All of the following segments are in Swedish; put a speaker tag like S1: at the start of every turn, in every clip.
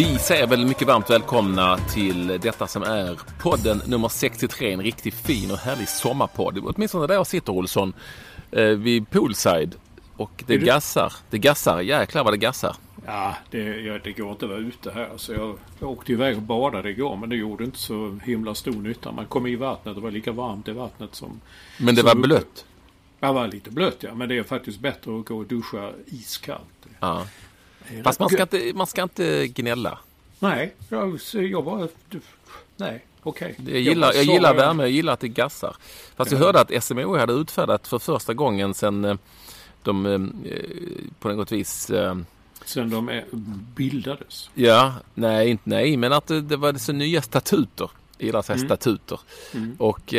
S1: Vi säger väl mycket varmt välkomna till detta som är podden nummer 63. En riktigt fin och härlig sommarpodd. Åtminstone där jag sitter Olsson. Eh, vid poolside. Och det gassar. Det gassar. Jäklar vad det gassar.
S2: Ja, det, ja, det går inte att vara ute här. Så jag, jag åkte iväg och badade igår men det gjorde inte så himla stor nytta. Man kom i vattnet. Det var lika varmt i vattnet som...
S1: Men det
S2: som
S1: var
S2: uppe.
S1: blött.
S2: Ja, det var lite blött ja. Men det är faktiskt bättre att gå och duscha iskallt.
S1: Ja. Fast man ska, inte, man ska inte gnälla.
S2: Nej, jag, du- Nej, okej.
S1: Jag gillar, jag gillar värme, jag gillar att det gassar. Fast jag hörde att SMHI hade utfärdat för första gången sedan eh, de eh, på något vis eh,
S2: Sen de bildades.
S1: Ja, nej, inte nej, men att det, det var så nya statuter. Jag gillar att säga
S2: Mm.
S1: statuter.
S2: Mm.
S1: Och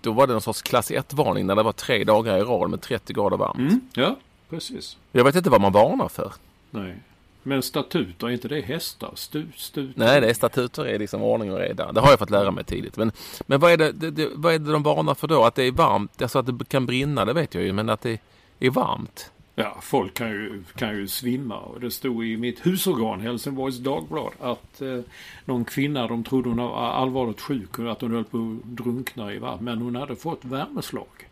S1: då var det någon sorts klass 1-varning när det var tre dagar i rad med 30 grader varmt.
S2: Mm, ja, precis.
S1: Jag vet inte vad man varnar för.
S2: Nej. Men statuter, är inte det hästar? Stu, stut,
S1: Nej, det är statuter är liksom ordning och reda. Det har jag fått lära mig tidigt. Men, men vad, är det, det, det, vad är det de varnar för då? Att det är varmt? Alltså att det kan brinna, det vet jag ju. Men att det är varmt?
S2: Ja, folk kan ju, kan ju svimma. Och det stod i mitt husorgan, Helsingborgs Dagblad, att eh, någon kvinna, de trodde hon var allvarligt sjuk och att hon höll på att drunkna i vatten. Men hon hade fått värmeslag.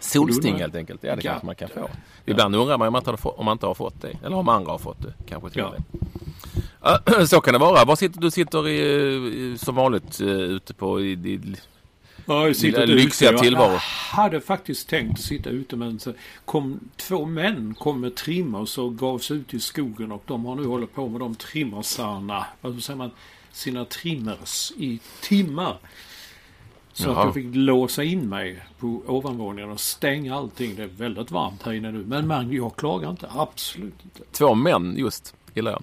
S1: Solsting helt enkelt. Ja, det
S2: Ja.
S1: kanske man kan få. Ibland undrar man om man, inte har fått, om man inte har fått det. Eller om andra har fått det. Kanske till
S2: Ja.
S1: Ja, Så kan det vara. Var sitter, du sitter i, i, som vanligt eh, ute på i, i,
S2: Ja, jag sitter ute.
S1: lyxiga
S2: Jag
S1: tillvaro.
S2: hade faktiskt tänkt sitta ute men så kom två män kom med trimmers och gav sig ut i skogen och de har nu hållit på med de trimmersarna, vad säger man, sina trimmers i timmar. Så
S1: Jaha.
S2: att jag fick låsa in mig på ovanvåningen och stänga allting. Det är väldigt varmt här inne nu. Men man, jag klagar inte. Absolut inte.
S1: två män just, gillar jag.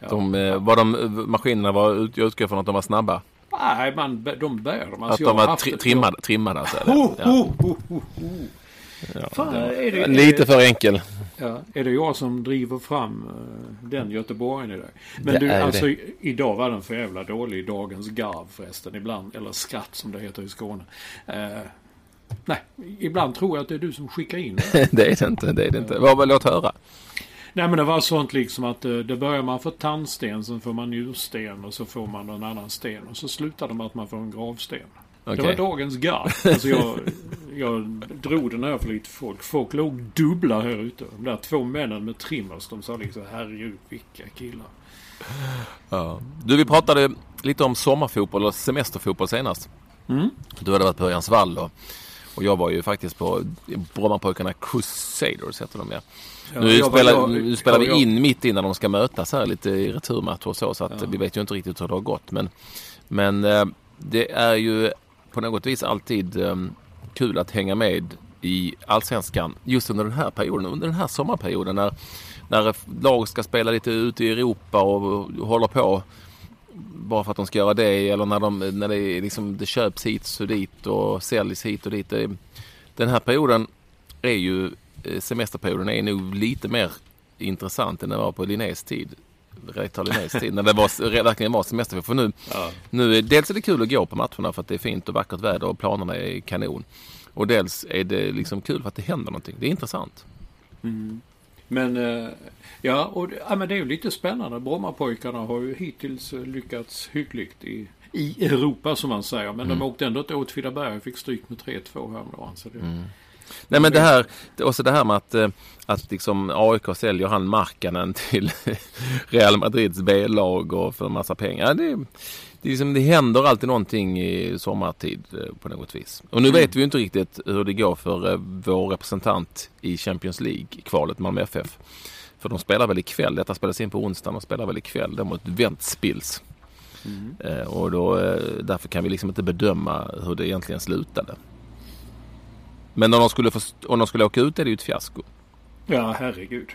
S2: Ja.
S1: De, eh, var de, maskinerna var, jag utgår från att de var snabba.
S2: Nej, man, de bär dem.
S1: Att
S2: Alltså,
S1: de
S2: jag har
S1: var
S2: haft
S1: tri, trimmade, trimmade alltså. eller?
S2: Ho, ho, ho.
S1: Ja,
S2: Fan,
S1: det
S2: det-
S1: Lite för enkel.
S2: Ja, är det jag som driver fram eh, den Göteborgen idag? Men
S1: Det
S2: du, alltså
S1: det.
S2: idag var den för jävla dålig. Dagens garv förresten ibland. Eller skratt som det heter i Skåne. Eh, nej, ibland tror jag att det är du som skickar in det.
S1: det är det inte. Det är det inte. Vad, låt höra.
S2: Nej men det var sånt liksom att eh, det börjar man få tandsten, sen får man njursten och så får man en annan sten. Och så slutar det med att man får en gravsten. Det
S1: Okej.
S2: var dagens garv. Alltså jag, jag drog den här för lite folk. Folk låg dubbla här ute. De där två männen med trimmers, de sa liksom herregud vilka killar.
S1: Ja. Du, vi pratade lite om sommarfotboll och semesterfotboll senast.
S2: Mm.
S1: Du hade varit på Örjansvall och, och jag var ju faktiskt på Brommapojkarna Crusaders heter de ja.
S2: Ja,
S1: nu, spelar,
S2: jag-
S1: nu spelar vi in mitt innan de ska mötas här lite i returmatch och så. Så att
S2: Ja.
S1: vi vet ju inte riktigt hur det har gått. Men, men eh, det är ju på något vis alltid eh, kul att hänga med i Allsvenskan just under den här perioden. Under den här sommarperioden när, när lag ska spela lite ute i Europa och, och håller på bara för att de ska göra det eller när, de, när det, liksom, det köps hit och dit och säljs hit och dit. Den här perioden är ju, eh, semesterperioden är nog lite mer intressant än den var på Linnés tid. Retar Linnés tid, när det var, verkligen var semester. För nu,
S2: Ja.
S1: nu dels är det kul att gå på matcherna för att det är fint och vackert väder och planerna är kanon. Och dels är det liksom kul för att det händer någonting. Det är intressant.
S2: Men eh, ja, och, ja, men det är ju lite spännande. Brommapojkarna har ju hittills eh, lyckats hyggligt i, i Europa som man säger. Men de åkte ändå till Åtvidaberg och fick stryk med 3-2 häromdagen. Så det,
S1: Nej men det här, och så det här med att, eh, att liksom AIK säljer han Markkanen till Real Madrids B-lag och för en massa pengar. Det, det, liksom, det händer alltid någonting i sommartid eh, på något vis. Och nu vet vi ju inte riktigt hur det går för eh, vår representant i Champions League-kvalet Malmö FF. För de spelar väl ikväll. Detta spelas in på onsdagen och spelar väl ikväll. De mot Ventspils. Eh, och då, därför kan vi liksom inte bedöma hur det egentligen slutade. Men om de skulle, få, om de skulle åka ut är det ju ett fiasko.
S2: Ja, herregud.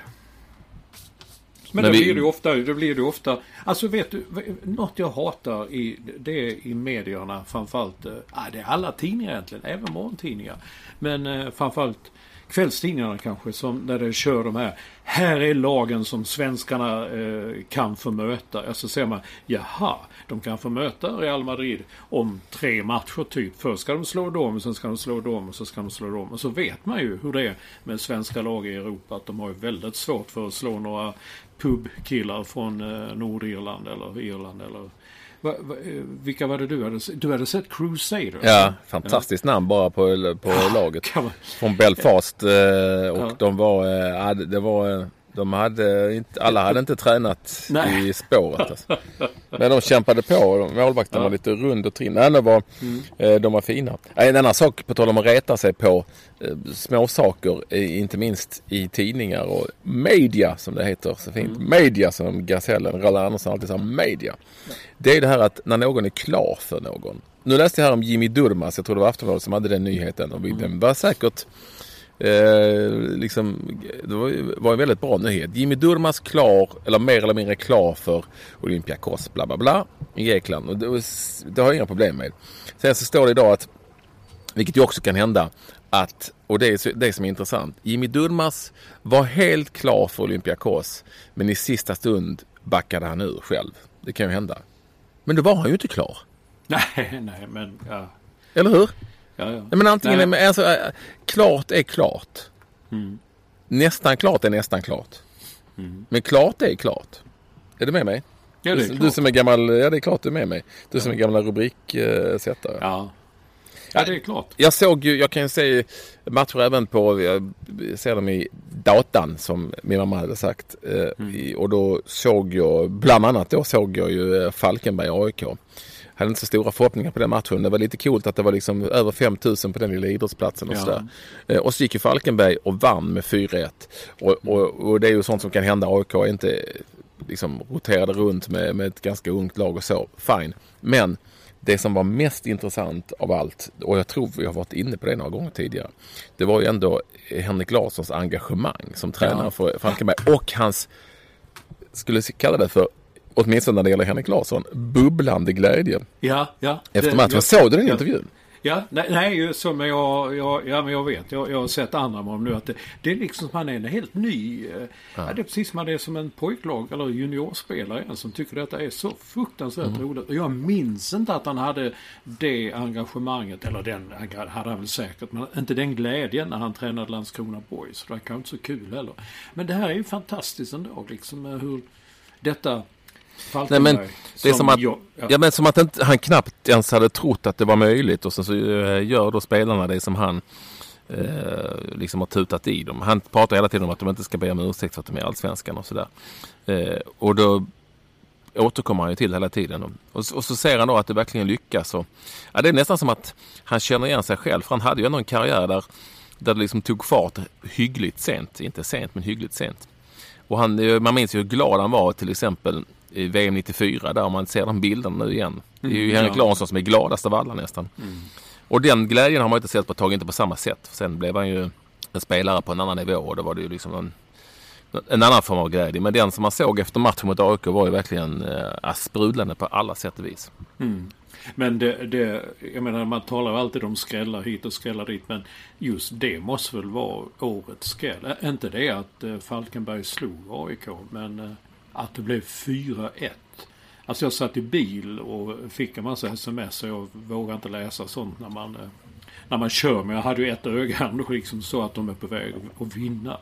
S2: Men,
S1: vi-
S2: blir det ofta, då blir det ofta, alltså vet du, något jag hatar i, det är i medierna framförallt, ja, det är alla tidningar egentligen, även morgontidningar. Men eh, framförallt kvällstidningarna kanske, som, där det kör de här, här är lagen som svenskarna eh, kan få möta. Alltså säger man, jaha, de kan få möta Real Madrid om tre matcher typ. Först ska de slå dem, sen ska de slå dem och så ska de slå dem. Och så vet man ju hur det är med svenska lag i Europa. Att de har ju väldigt svårt för att slå några pubkillar från eh, Nordirland eller Irland eller va, va, eh, vilka var det du hade sett? Du hade sett Crusaders?
S1: Ja, fantastiskt namn bara på, på laget.
S2: Kan man,
S1: Från Belfast. eh, Och
S2: Ja.
S1: de var, eh, ja, det var, de hade inte, alla hade inte tränat
S2: Nej.
S1: i spåret. Alltså. Men de kämpade på. Målvakten
S2: Ja.
S1: var lite rund och trin. Nej, var, eh, de var fina. En annan sak på tal om att reta sig på eh, små saker, inte minst i tidningar och media som det heter så fint. Media som Gasellen, Roland Andersson alltid sa, media. Det är det här att när någon är klar för någon. Nu läste jag här om Jimmy Durmaz, jag tror det var Aftonbladet som hade den nyheten. Och vi- den var säkert Eh, liksom, det var, en väldigt bra nyhet. Jimmy Durmaz klar, eller mer eller mindre klar för Olympiakos, bla bla bla, i Grekland. Och det, det har jag inga problem med. Sen så står det idag att, vilket ju också kan hända, att, och det är det som är intressant, Jimmy Durmaz var helt klar för Olympiakos, men i sista stund backade han ur själv. Det kan ju hända. Men då var han ju inte klar.
S2: nej, nej, men ja.
S1: Eller hur?
S2: Ja, ja.
S1: Nej, men antingen
S2: Nej.
S1: är alltså, äh, klart är klart. Nästan klart är nästan klart. Men klart är klart. Är du med mig?
S2: Ja, det är
S1: du, du
S2: klart.
S1: som är gammal, ja det är klart du är med mig. Du som är gammal rubriksättare.
S2: Ja. ja, det är klart.
S1: Jag såg ju, jag kan ju se matcher även på, jag ser dem i datan som min mamma hade sagt. Eh, i- Och då såg jag, bland annat då såg jag ju Falkenberg AIK. Hade inte så stora förhoppningar på den matchen. Det var lite coolt att det var liksom över 5000 på den lilla idrottsplatsen och
S2: Ja.
S1: sådär. Eh, Och så gick ju Falkenberg och vann med 4-1. Och, och, och det är ju sånt som kan hända. AIK är inte liksom roterade runt med, med ett ganska ungt lag och så. Fine. Men det som var mest intressant av allt, och jag tror vi har varit inne på det några gånger tidigare. Det var ju ändå Henrik Larssons engagemang som tränare
S2: Ja.
S1: för Falkenberg och hans, skulle kalla det för, åtminstone när det gäller Henrik Larsson, bubblande glädje
S2: Ja, ja.
S1: efter matchen. Såg du den
S2: ja.
S1: intervjun?
S2: Ja, nej, nej men jag, jag, ja, men jag vet. Jag, jag har sett andra med honom nu att det, det är liksom som han är en helt ny. eh, Ja. det är precis som han är som en pojklag eller juniorspelare som tycker detta är så fruktansvärt
S1: Mm.
S2: roligt. Och jag minns inte att han hade det engagemanget, eller den hade han väl säkert, men inte den glädjen när han tränade Landskrona Boys. Det var kanske inte så kul heller. Men det här är ju fantastiskt ändå, liksom eh, hur detta
S1: Nej,
S2: Falkenberg,
S1: men det är som att,
S2: jag-
S1: ja. men som att inte, han knappt ens hade trott att det var möjligt och sen så eh, gör då spelarna det som han eh, liksom har tutat i dem. Han pratar hela tiden om att de inte ska be om ursäkt för att de är allsvenskan och sådär. Eh, och då återkommer han ju till hela tiden. Och, och, så- och så ser han då att det verkligen lyckas. Och, ja, det är nästan som att han känner igen sig själv. För han hade ju ändå en karriär där, där det liksom tog fart hyggligt sent. Inte sent men hyggligt sent. Och han, eh, man minns ju hur glad han var till exempel i VM 94 där om man ser de bilderna nu igen. Det är ju
S2: Mm,
S1: Henrik
S2: ja.
S1: Larsson som är gladast av alla nästan. Och den glädjen har man inte sett på ett tag, inte på samma sätt. Sen blev han ju en spelare på en annan nivå och då var det ju liksom en en annan form av glädje. Men den som man såg efter matchen mot AIK var ju verkligen eh, sprudlande på alla sätt och vis.
S2: Mm. Men det, det, jag menar man talar alltid om skrällar hit och skrällar dit. Men just det måste väl vara årets skräll. Inte det att eh, Falkenberg slog AIK. Men eh, att det blev 4-1. Alltså jag satt i bil och fick en massa sms och jag vågar inte läsa sånt när man, eh, när man kör. Men jag hade ju ett öga ändå liksom så att de är på väg att vinna.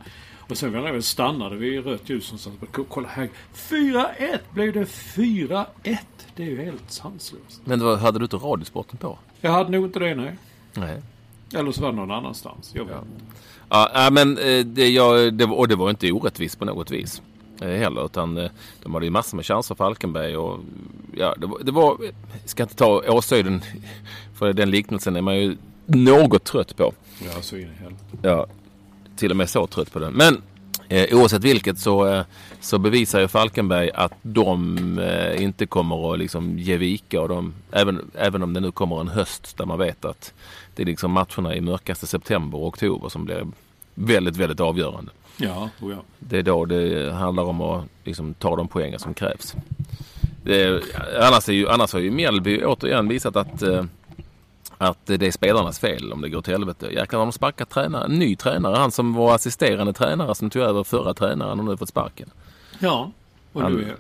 S2: Och sen när vi stannade vid rött ljus och sa kolla här. 4-1 blev det 4-1. Det är ju helt sanslöst.
S1: Men var, hade du inte Radiosporten på?
S2: Jag hade nog inte det nej.
S1: Nej.
S2: Eller så var det någon annanstans. Jag vet
S1: Ja.
S2: inte.
S1: Ja, men eh, det, jag, det, och det var inte orättvist på något vis heller. Utan eh, de hade ju massor med chanser Falkenberg. Och, ja, det var, det var, jag ska inte ta Åshöjden för den liknelsen är man ju något trött på.
S2: Ja, så in i helvete.
S1: Ja, till och med så trött på den. Men eh, oavsett vilket så, eh, så bevisar ju Falkenberg att de eh, inte kommer att liksom ge vika. Och de, även, även om det nu kommer en höst där man vet att det är liksom matcherna i mörkaste september och oktober som blir väldigt, väldigt avgörande.
S2: Ja, oh ja.
S1: Det är då det handlar om att liksom, ta de poängen som krävs. Är, annars, är ju, annars har ju Mjällby återigen visat att, eh, att det är spelarnas fel om det går till helvete. Jäklar har de sparkat tränare, en ny tränare. Han som var assisterande tränare som tog över förra tränaren och nu fått sparken.
S2: Ja. Och
S1: Han-
S2: nu är...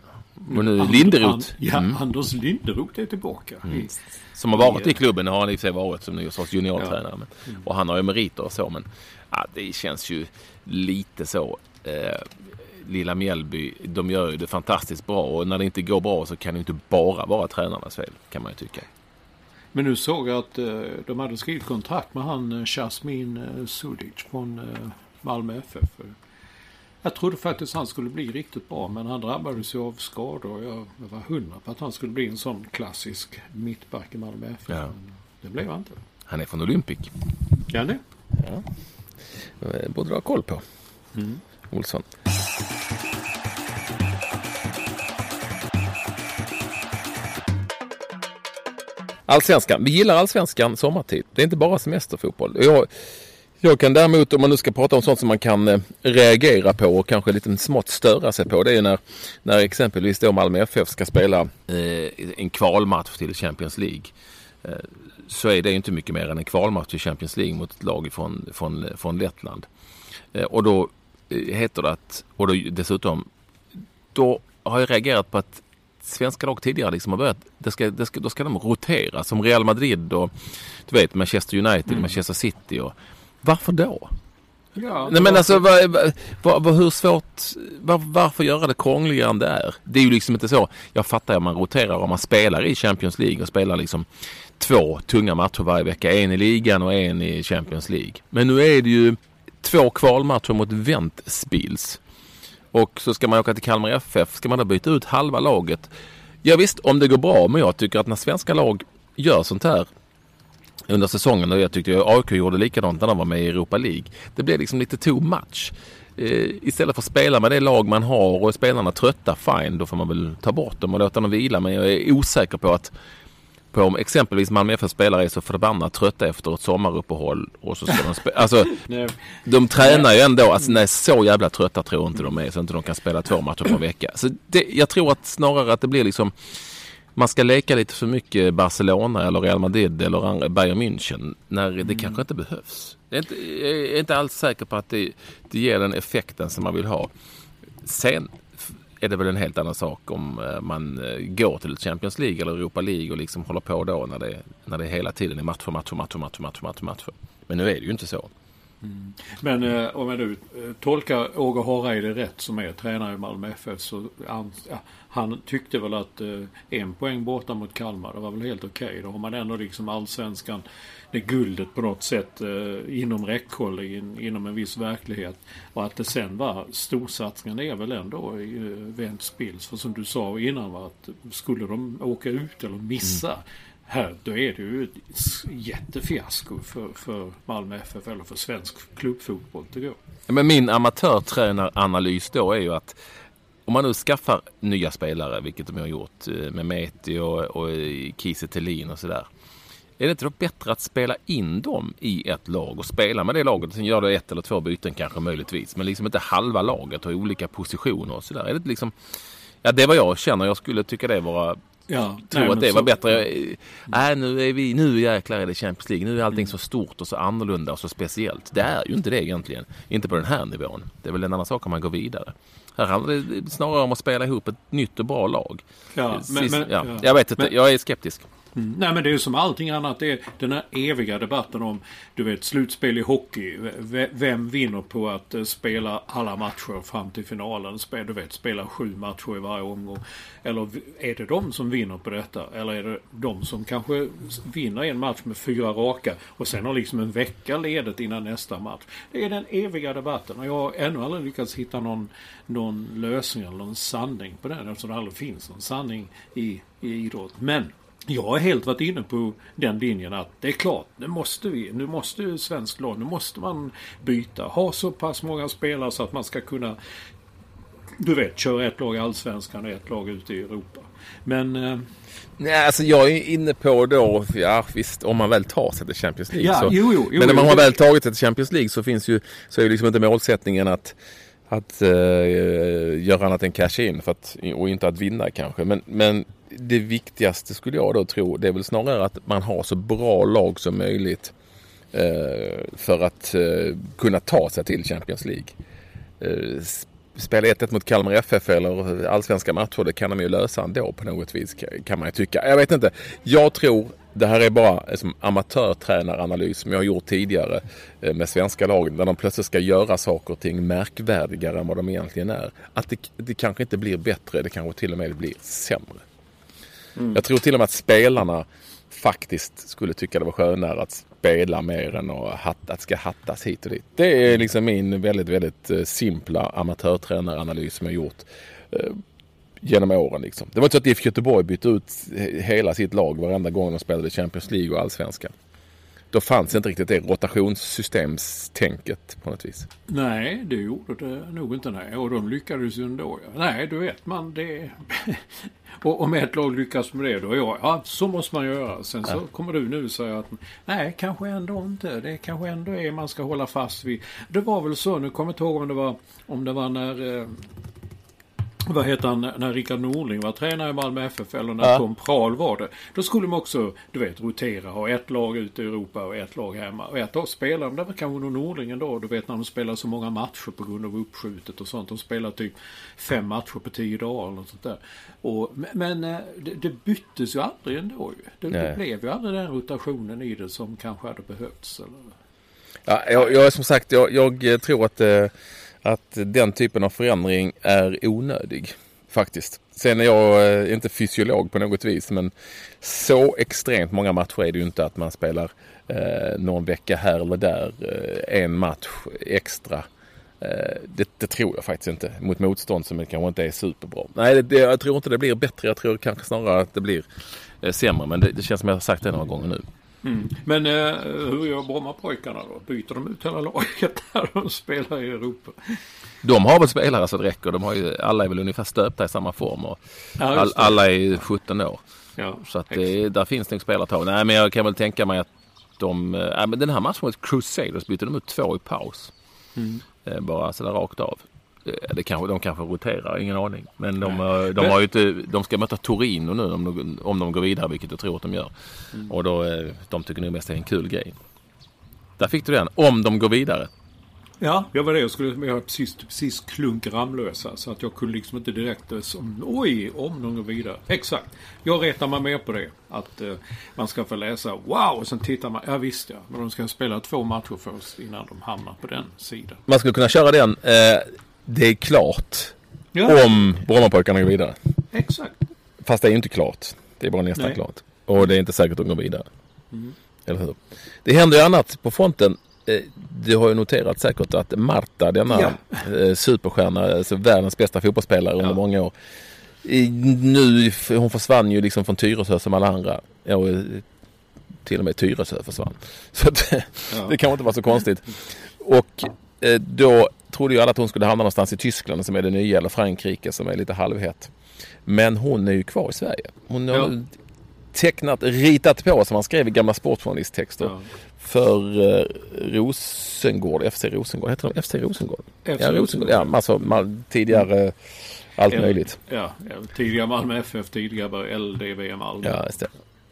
S1: Och nu
S2: And-
S1: Linderoth.
S2: Ja,
S1: Mm.
S2: Anders Linderoth är tillbaka. I,
S1: Som har varit i klubben, har han i och för sig varit som någon sorts juniortränare. Men,
S2: Mm.
S1: och han har ju meriter och så men ja, det känns ju lite så. Eh, lilla Mjällby, de gör ju det fantastiskt bra och när det inte går bra så kan det inte bara vara tränarnas fel kan man ju tycka.
S2: Men nu såg jag att eh, de hade skrivit kontrakt med han eh, Jasmin eh, Sudic från eh, Malmö FF. Jag trodde faktiskt han skulle bli riktigt bra men han drabbades ju av skador. Jag, jag var hundra på att han skulle bli en sån klassisk mittback i Malmö FF.
S1: Ja.
S2: Det blev han inte.
S1: Han är från Olympic.
S2: Ja, det.
S1: Eh, Borde du ha koll på.
S2: Mm.
S1: Olsson. Allsvenskan. Vi gillar allsvenskan sommartid. Det är inte bara semesterfotboll. Jag, jag kan däremot, om man nu ska prata om sånt som man kan eh, reagera på och kanske lite smått störa sig på. Det är när, när exempelvis då Malmö FF ska spela eh, en kvalmatch till Champions League. Eh, så är det ju inte mycket mer än en kvalmatch till Champions League mot ett lag från, från, från Lettland. Eh, och då eh, heter det att, och då dessutom, då har jag reagerat på att svenska lag tidigare liksom har börjat, det ska, det ska, då ska de rotera som Real Madrid och du vet Manchester United, Manchester City och varför då?
S2: Ja,
S1: Nej men alltså vad, vad, vad, hur svårt, var, varför göra det krångligare än det är? Det är ju liksom inte så. Jag fattar om man roterar om man spelar i Champions League och spelar liksom två tunga matcher varje vecka. En i ligan och en i Champions League. Men nu är det ju två kvalmatcher mot Ventspils. Och så ska man åka till Kalmar FF. Ska man då byta ut halva laget? Ja, visst, om det går bra. Men jag tycker att när svenska lag gör sånt här under säsongen och jag tyckte AIK gjorde likadant när de var med i Europa League. Det blev liksom lite too much. Eh, istället för att spela med det lag man har och är spelarna trötta, fine, då får man väl ta bort dem och låta dem vila. Men jag är osäker på att på om exempelvis Malmö FF spelare är så förbannat trötta efter ett sommaruppehåll och så ska de spela. Alltså, de tränar ju ändå, alltså nej så jävla trötta tror inte de är så inte de kan spela två matcher per vecka. Så det, jag tror att snarare att det blir liksom man ska leka lite för mycket Barcelona eller Real Madrid eller Bayern München när det kanske inte behövs. Jag är inte, jag är inte alls säker på att det, det ger den effekten som man vill ha. Sen är det väl en helt annan sak om eh, man eh, går till Champions League eller Europa League och liksom håller på då när det, när det hela tiden är matcher, matcher, matcher, matcher, matcher, matcher, matcher. Men nu är det ju inte så. Mm.
S2: Men eh, om jag nu eh, tolkar Åge Hareide rätt som är tränare i Malmö FF så han, han tyckte väl att eh, en poäng borta mot Kalmar det var väl helt okej. Då har man ändå liksom allsvenskan, det guldet på något sätt eh, inom räckhåll in, inom en viss verklighet. Och att det sen var storsatsningen är väl ändå i eh, Ventspils. För som du sa innan var att skulle de åka ut eller missa mm här, då är det ju ett jättefiasko för, för Malmö FF eller för svensk klubbfotboll tycker jag.
S1: Men min amatörtränaranalys då är ju att om man nu skaffar nya spelare, vilket de har gjort eh, med Meti och, och Kiese Thelin och sådär. Är det inte då bättre att spela in dem i ett lag och spela med det laget och sen gör du ett eller två byten kanske möjligtvis. Men liksom inte halva laget och olika positioner och sådär. Är det liksom... Ja, det är vad jag känner. Jag skulle tycka det vara
S2: Ja,
S1: tror
S2: nej,
S1: att det
S2: men
S1: var
S2: så-
S1: bättre. Nej, nu är vi, nu jäklar är det Champions League. Nu är allting så stort och så annorlunda och så speciellt. Det är ju inte det egentligen. Inte på den här nivån. Det är väl en annan sak om man går vidare. Här handlar det snarare om att spela ihop ett nytt och bra lag.
S2: Ja, men,
S1: Sist-
S2: men,
S1: ja.
S2: ja.
S1: Jag vet inte,
S2: Men-
S1: jag är skeptisk.
S2: Mm. Nej men det är ju som allting annat. Det är den här eviga debatten om du vet slutspel i hockey. Vem vinner på att eh, spela alla matcher fram till finalen? Du vet spela sju matcher i varje omgång. Eller är det de som vinner på detta? Eller är det de som kanske vinner en match med fyra raka och sen har liksom en vecka ledigt innan nästa match? Det är den eviga debatten och jag har ännu aldrig lyckats hitta någon, någon lösning eller någon sanning på den eftersom det aldrig finns någon sanning i, i idrott. Men jag har helt varit inne på den linjen att det är klart, nu måste vi, nu måste svensk lag, nu måste man byta. Ha så pass många spelare så att man ska kunna, du vet, köra ett lag i Allsvenskan och ett lag ute i Europa. Men, eh,
S1: Nej, alltså jag är inne på då, ja visst, om man väl tar sig till Champions League.
S2: Ja,
S1: så,
S2: jo, jo, jo,
S1: men när man har väl tagit sig till Champions League så finns ju, så är ju liksom inte målsättningen att, att eh, göra annat än cash in för att, och inte att vinna kanske. Men, men det viktigaste skulle jag då tro, det är väl snarare att man har så bra lag som möjligt eh, för att eh, kunna ta sig till Champions League. Eh, Spela 1-1 mot Kalmar FF eller allsvenska matcher, det kan de ju lösa ändå på något vis ka- kan man ju tycka. Jag vet inte. Jag tror, det här är bara en som amatörtränaranalys som jag har gjort tidigare eh, med svenska lag där de plötsligt ska göra saker och ting märkvärdigare än vad de egentligen är. Att det, det kanske inte blir bättre, det kanske till och med blir sämre. Jag tror till och med att spelarna faktiskt skulle tycka det var skönare att spela mer än att, hatta, att ska hattas hit och dit. Det är liksom min väldigt, väldigt eh, simpla amatörtränaranalys som jag gjort eh, genom åren. Liksom. Det var inte så att IFK Göteborg bytte ut hela sitt lag varenda gång de spelade Champions League och Allsvenskan. Då fanns inte riktigt det rotationssystemstänket på något vis.
S2: nej, det gjorde det nog inte. Nej. Och de lyckades ju ändå. Ja. Nej, du vet man, det... och om ett lag lyckas med det, då jag, ja, så måste man göra. Sen så kommer du nu säger att nej, kanske ändå inte. Det kanske ändå är man ska hålla fast vid. Det var väl så, nu kommer jag inte ihåg om det var, om det var när eh, vad heter han, när Rickard Norling var tränare i Malmö FF eller när
S1: Ja.
S2: Tom Prahl var det. Då skulle de också, du vet, rotera. Ha ett lag ute i Europa och ett lag hemma. Och ett tag spelade de, det var kanske nog Norling ändå. Du vet när de spelar så många matcher på grund av uppskjutet och sånt. De spelar typ fem matcher på tio dagar eller något sånt där. Och, men eh, det, det byttes ju aldrig ändå ju. Det, det blev ju aldrig den rotationen i det som kanske hade behövts. Eller?
S1: Ja, jag, jag som sagt, jag, jag tror att, eh, att den typen av förändring är onödig. Faktiskt. Sen är jag eh, inte fysiolog på något vis men så extremt många matcher är det ju inte att man spelar eh, någon vecka här eller där. Eh, en match extra. Eh, det, det tror jag faktiskt inte. Mot motstånd som kanske inte är superbra. Nej, det, det, jag tror inte det blir bättre. Jag tror kanske snarare att det blir eh, sämre. Men det, det känns som jag har sagt det några gånger nu.
S2: Mm. Men eh, hur gör Brommapojkarna då? Byter de ut hela laget när de spelar i Europa?
S1: De har väl spelare så det räcker. De har ju, alla är väl ungefär stöpta i samma form. Och
S2: Ja,
S1: all, alla är ju 17 år.
S2: Ja,
S1: Så att det, där finns det nog ta. Nej men jag kan väl tänka mig att de... eh, Nej, men den här matchen mot Crusaders bytte de ut två i paus.
S2: Mm.
S1: Eh, Bara sådär rakt av. Eh, Det kanske, de kanske roterar, ingen aning. Men de, eh, de, har ju inte, de ska möta Torino nu om de, om de går vidare, vilket jag tror att de gör.
S2: Mm.
S1: Och då, eh, de tycker nog mest det är en kul grej. Där fick du den. Om de går vidare.
S2: Ja, jag var det. Jag skulle jag precis, precis klunk Ramlösa. Så att jag kunde liksom inte direkt eh, som, oj, om de går vidare. Exakt. Jag retar mig med på det. Att eh, man ska få läsa wow och sen tittar man. Ja visst ja. Men de ska spela två matcher först innan de hamnar på den sidan.
S1: Man skulle kunna köra den. Eh, det är klart.
S2: Ja,
S1: Om Brommapojkarna går vidare.
S2: exakt.
S1: Fast det är ju inte klart. Det är bara nästan
S2: Nej.
S1: klart. Och det är inte säkert att de går vidare. Eller hur? Det händer ju annat på fronten. Eh, Du har ju noterat säkert att Marta, denna
S2: Ja.
S1: eh, superstjärna, alltså världens bästa fotbollsspelare under
S2: Ja.
S1: många år. Nu, hon försvann ju liksom från Tyresö som alla andra. Ja, eh, till och med Tyresö försvann. Så att,
S2: Ja.
S1: det kanske inte var så konstigt. Och då trodde ju alla att hon skulle hamna någonstans i Tyskland som är det nya eller Frankrike som är lite halvhett. Men hon är ju kvar i Sverige. Hon har
S2: Ja.
S1: tecknat, ritat på som han skrev i gamla sportjournalisttexter.
S2: Ja.
S1: För eh, Rosengård, FC Rosengård, heter de FC Rosengård?
S2: FC
S1: ja, Rosengård. Ja, alltså man, tidigare allt
S2: Ja.
S1: möjligt.
S2: Ja, ja, tidigare Malmö FF, tidigare LDV Malmö.
S1: Ja, just det.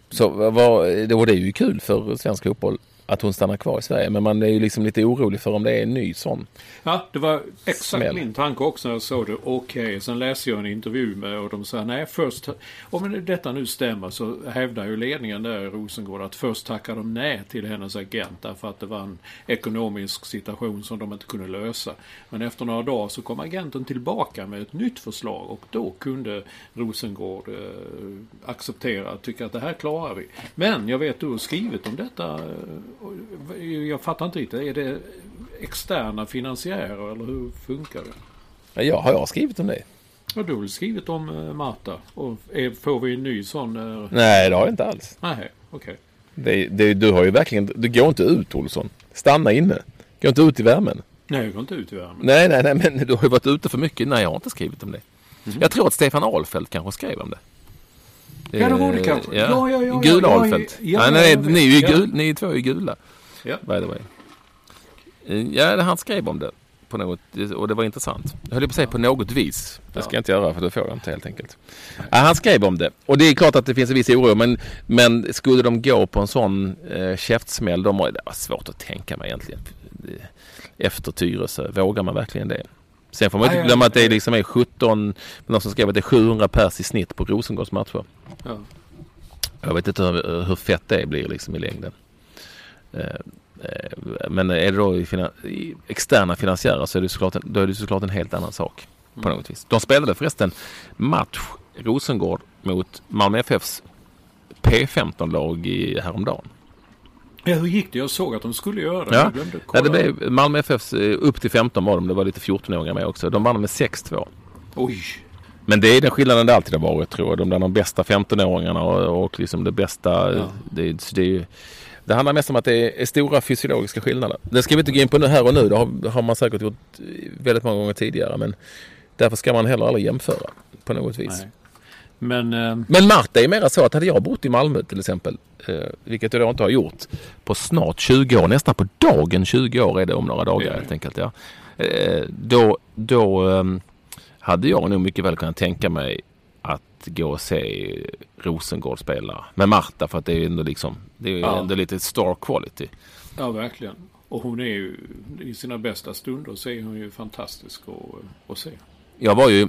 S1: Så vad, då det är ju kul för svensk fotboll att hon stannar kvar i Sverige. Men man är ju liksom lite orolig för om det är en ny sån.
S2: Ja, det var exakt
S1: Smäll.
S2: min tanke också när jag såg det. Okej, sen läste jag en intervju med och de sa nej först, om detta nu stämmer så hävdar ju ledningen där i Rosengård att först tackade de nej till hennes agent därför att det var en ekonomisk situation som de inte kunde lösa. Men efter några dagar så kom agenten tillbaka med ett nytt förslag och då kunde Rosengård eh, acceptera, tycka att det här klarar vi. Men jag vet du har skrivit om detta. Eh, Jag fattar inte riktigt. Är det externa finansiärer eller hur funkar det?
S1: Ja, har jag skrivit om det?
S2: Ja, du har väl skrivit om uh, Marta? Och får vi en ny sån? Uh...
S1: Nej, det har jag inte alls.
S2: Nej, okej.
S1: Det, du har ju verkligen, du går inte ut Olsson. Stanna inne. Gå inte ut i värmen.
S2: Nej, jag går inte ut i värmen.
S1: Nej, nej, nej, men du har ju varit ute för mycket. Nej, jag har inte skrivit om det. Jag tror att Stefan Ahlfeldt kanske skrev om det.
S2: Ja, det var det
S1: Eh,
S2: kanske. Ja, ja, ja, ja, ja,
S1: Ahlfeldt.
S2: ja,
S1: nej,
S2: ja,
S1: ni är ju
S2: ja.
S1: gul, ni två är gula.
S2: Ja.
S1: By the way. Eh, Ja, han skrev om det. På något, och det var intressant. Jag höll på att säga på något vis. Det ska
S2: Ja.
S1: jag inte göra för det får jag inte helt enkelt. Ja, han skrev om det. Och det är klart att det finns en viss oro. Men, men skulle de gå på en sån eh, käftsmäll. De det var svårt att tänka mig egentligen. Det- Efter Tyresö. Vågar man verkligen det? Sen får man inte glömma att det liksom är 17. Någon som skrev att det är 700 pers i snitt på Rosengårds matcher.
S2: Ja.
S1: Jag vet inte hur, hur fett det blir liksom i längden. Eh, eh, Men är det då i finan- i externa finansiärer så är det såklart en, då är det såklart en helt annan sak. På något vis. De spelade förresten match Rosengård mot Malmö FFs P15-lag i häromdagen.
S2: Ja, hur gick det? Jag såg att de skulle göra det.
S1: Ja.
S2: Glömde
S1: Ja, det blev Malmö FFs eh, upp till 15 var de. Det var lite 14-åringar med också. De vann med 6-2.
S2: Oj.
S1: Men det är den skillnaden det alltid har varit tror jag. De där de bästa 15-åringarna och, och liksom det bästa.
S2: Ja.
S1: Det, så det, är ju- det handlar mest om att det är stora fysiologiska skillnader. Det ska vi inte gå in på nu här och nu. Det har, har man säkert gjort eh, väldigt många gånger tidigare. Men därför ska man heller aldrig jämföra på något vis.
S2: Nej. Men eh,
S1: Men Marta är mera så att hade jag bott i Malmö till exempel, eh, vilket jag då inte har gjort, på snart 20 år, nästan på dagen 20 år är det om några dagar
S2: Ja.
S1: helt enkelt. Ja. Eh, då då eh, hade jag nog mycket väl kunnat tänka mig att gå och se Rosengård spela med Marta för att det är ändå liksom, det är
S2: Ja.
S1: ändå lite star quality.
S2: ja, verkligen. Och hon är ju i sina bästa stunder så är hon ju fantastisk att se.
S1: Jag var ju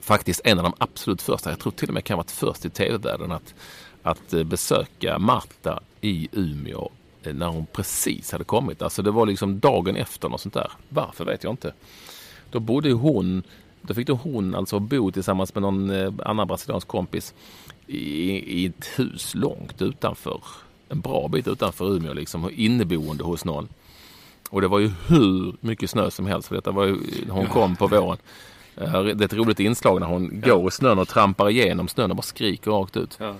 S1: faktiskt en av de absolut första, jag tror till och med kan ha varit först i tv-världen att, att eh, besöka Marta i Umeå eh, när hon precis hade kommit. Alltså det var liksom dagen efter något sånt där. Varför vet jag inte. Då bodde hon, då fick då hon alltså bo tillsammans med någon eh, annan brasiliansk kompis i, i ett hus långt utanför, en bra bit utanför Umeå liksom, inneboende hos någon. Och det var ju hur mycket snö som helst för detta var ju hon kom på våren. Det är ett roligt inslag när hon går i snön och trampar igenom snön och bara skriker rakt ut.
S2: Ja.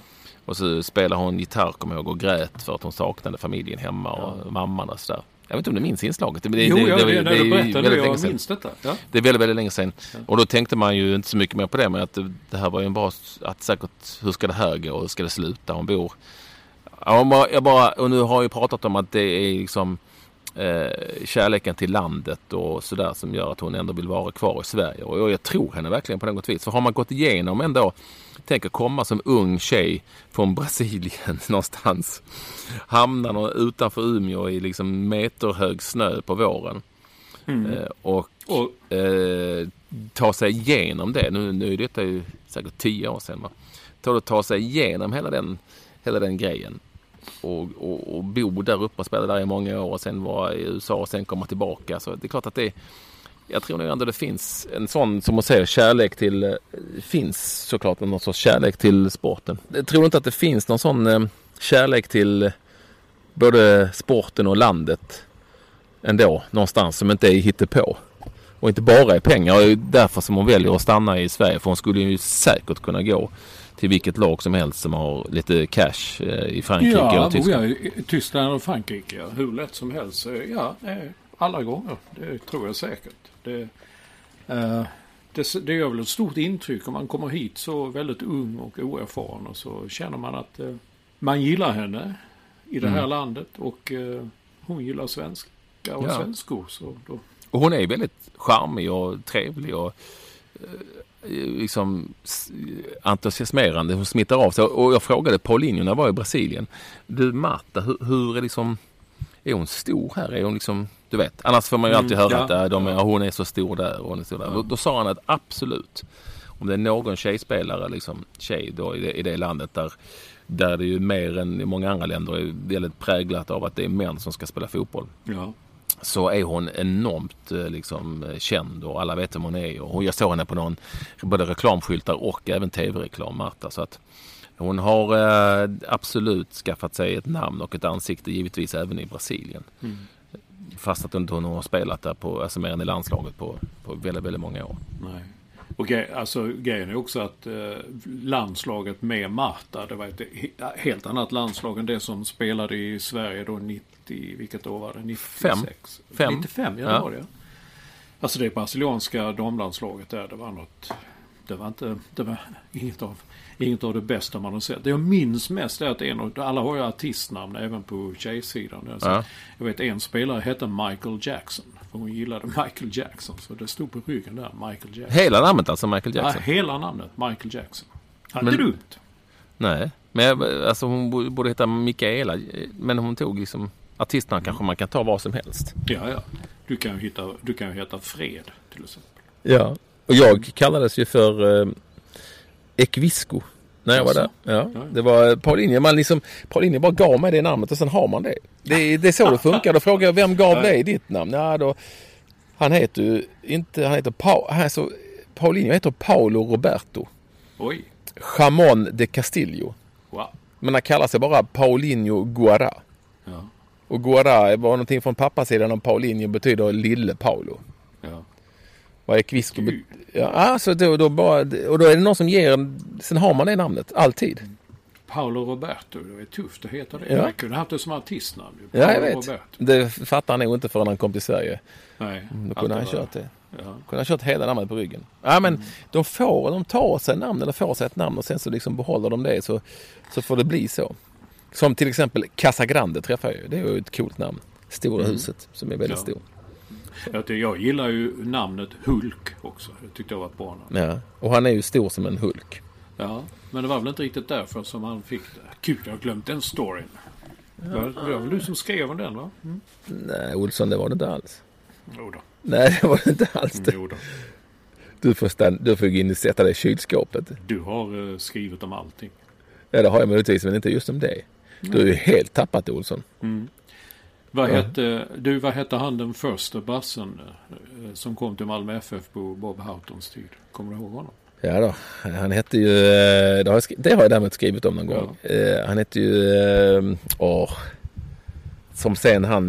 S1: Och så spelar hon gitarr, kommer jag ihåg, och grät för att hon saknade familjen hemma och mamman och sådär. Jag vet inte om du minns inslaget? Det, det,
S2: jo, ja, det,
S1: det,
S2: när
S1: är
S2: du
S1: ju
S2: berättade det, jag minns detta. Ja.
S1: Det är väldigt, väldigt länge sedan. Och då tänkte man ju inte så mycket mer på det. Men att det, det här var ju en bra, att säkert, hur ska det här gå? Hur ska det sluta? Hon bor... Ja, jag bara, och nu har jag ju pratat om att det är liksom eh, kärleken till landet och sådär som gör att hon ändå vill vara kvar i Sverige. Och jag, tror henne verkligen på något vis. För har man gått igenom ändå, tänk att komma som ung tjej från Brasilien någonstans. Hamna utanför Umeå i liksom meterhög snö på våren. Eh, och
S2: Och,
S1: eh, ta sig igenom det. Nu, nu är detta ju säkert tio år sedan. Va? Ta, ta sig igenom hela den, hela den grejen. Och, och, och bo där uppe och spela där i många år och sen vara i USA och sen komma tillbaka. Så det är klart att det jag tror nog ändå det finns en sån, som man säger, kärlek till, eh, finns såklart någon sorts kärlek till sporten. Jag tror inte att det finns någon sån eh, kärlek till både sporten och landet ändå någonstans som inte är hittepå. Och inte bara är pengar. Det är därför som hon väljer att stanna i Sverige. För hon skulle ju säkert kunna gå till vilket lag som helst som har lite cash eh, i Frankrike
S2: ja,
S1: eller Tyskland.
S2: jag i Tyskland och Frankrike. ja. Hur lätt som helst. Ja, alla gånger. Det tror jag säkert. Det, eh, det, det gör väl ett stort intryck om man kommer hit så väldigt ung och oerfaren och så känner man att eh, man gillar henne i det här
S1: Mm.
S2: landet och eh, hon gillar svenska och
S1: Ja.
S2: svenskor. Så då,
S1: Och hon är väldigt charmig och trevlig och liksom s- entusiasmerande. Hon smittar av sig. Och jag frågade Paulinho när jag var i Brasilien. Du Marta, hur, hur är liksom är hon stor här? Är hon liksom, du vet, annars får man ju
S2: Mm,
S1: alltid höra
S2: ja,
S1: att äh, de
S2: ja.
S1: hon är så stor där och hon är så där.
S2: Ja.
S1: Då, då sa han att absolut, om det är någon tjejspelare, liksom tjej då i det, i det landet där, där det ju mer än i många andra länder är väldigt präglat av att det är män som ska spela fotboll
S2: ja.
S1: Så är hon enormt eh, liksom, eh, känd och alla vet vem hon är. Och jag såg henne på någon, både reklamskyltar och även tv-reklam, Marta. Så att hon har eh, absolut skaffat sig ett namn och ett ansikte, givetvis även i Brasilien.
S2: Mm.
S1: Fast att hon inte har spelat där på, alltså mer än i landslaget på, på väldigt, väldigt många år.
S2: Nej. Och alltså, grejen är också att eh, landslaget med Marta, det var ett he- helt annat landslag än det som spelade i Sverige då 90, vilket år var det? 96?
S1: Fem.
S2: 95, ja, det var det. Alltså det brasilianska damlandslaget där, det var något, det var inte, det var inget av, inget av det bästa man har sett. Det jag minns mest är att en av, alla har ju artistnamn även på tjejsidan.
S1: Ja.
S2: Jag vet en spelare hette Michael Jackson. För hon gillade Michael Jackson. Så det stod på ryggen där, Michael Jackson.
S1: Hela namnet alltså, Michael
S2: Ja,
S1: Jackson?
S2: hela namnet, Michael Jackson. Ja,
S1: Men-
S2: dumt.
S1: Nej, men jag- alltså hon bo- borde heta Mikaela. Men hon tog liksom artistnamn kanske man kan ta vad som helst.
S2: Ja, ja. Du kan ju hitta, du kan ju heta Fred till exempel.
S1: Ja, och jag kallades ju för eh, Equisco när jag var där. Ja, det var eh, Paulinho. Man liksom, Paulinho bara gav mig det namnet och sen har man det. Det, det är så det funkar. Då frågar jag, vem gav dig ditt namn? Ja, då, han heter ju inte, han heter pa, han är så, Paulinho heter Paolo Roberto
S2: Oj.
S1: Chamon de Castillo.
S2: Wow.
S1: Men han kallar sig bara Paulinho Guara.
S2: Ja.
S1: Och Guara var någonting från pappasidan och Paulinho betyder lille Paolo.
S2: Ja.
S1: Vad är?
S2: Gud.
S1: Ja, alltså då, då bara, och då är det någon som ger en, sen har man det namnet, alltid.
S2: Paolo Roberto, det är tufft att heta det.
S1: Ja.
S2: Jag kunde haft det som artistnamn. ju.
S1: Ja, jag
S2: Paolo
S1: vet.
S2: Roberto.
S1: Det fattar han nog inte förrän han kom till Sverige.
S2: Nej.
S1: Då
S2: allt
S1: kunde han kört det.
S2: Ja.
S1: Kunde han kört hela namnet på ryggen. Ja men de får, de tar sig namn eller får sig ett namn och sen så liksom behåller de det så, så får det bli så. Som till exempel Casagrande träffar jag ju. Det är ju ett coolt namn. Stora huset som är väldigt
S2: Ja.
S1: stor.
S2: Jag, ty- jag gillar ju namnet Hulk också. Det tyckte jag var ett bra namn.
S1: Ja. Och han är ju stor som en Hulk.
S2: Ja, men det var väl inte riktigt därför som han fick det. Gud, jag har glömt den storyn. Det var, det var väl du som skrev om den va? Mm.
S1: Nej Olsson det var det inte alls.
S2: Jo då.
S1: Nej det var det inte alls. det.
S2: Jo då.
S1: Du får, stann, du får gå in och sätta dig i kylskåpet.
S2: Du har eh, skrivit om allting.
S1: Ja det har jag möjligtvis men inte just om det. Du är ju helt tappat Olsson.
S2: Vad hette, du, vad hette han den första bassen eh, som kom till Malmö FF på Bob Houghtons tid? Kommer du ihåg honom?
S1: Ja då, han hette ju, eh, det har jag, det har jag däremot skrivit om någon gång. Eh, han hette ju, åh, som sen han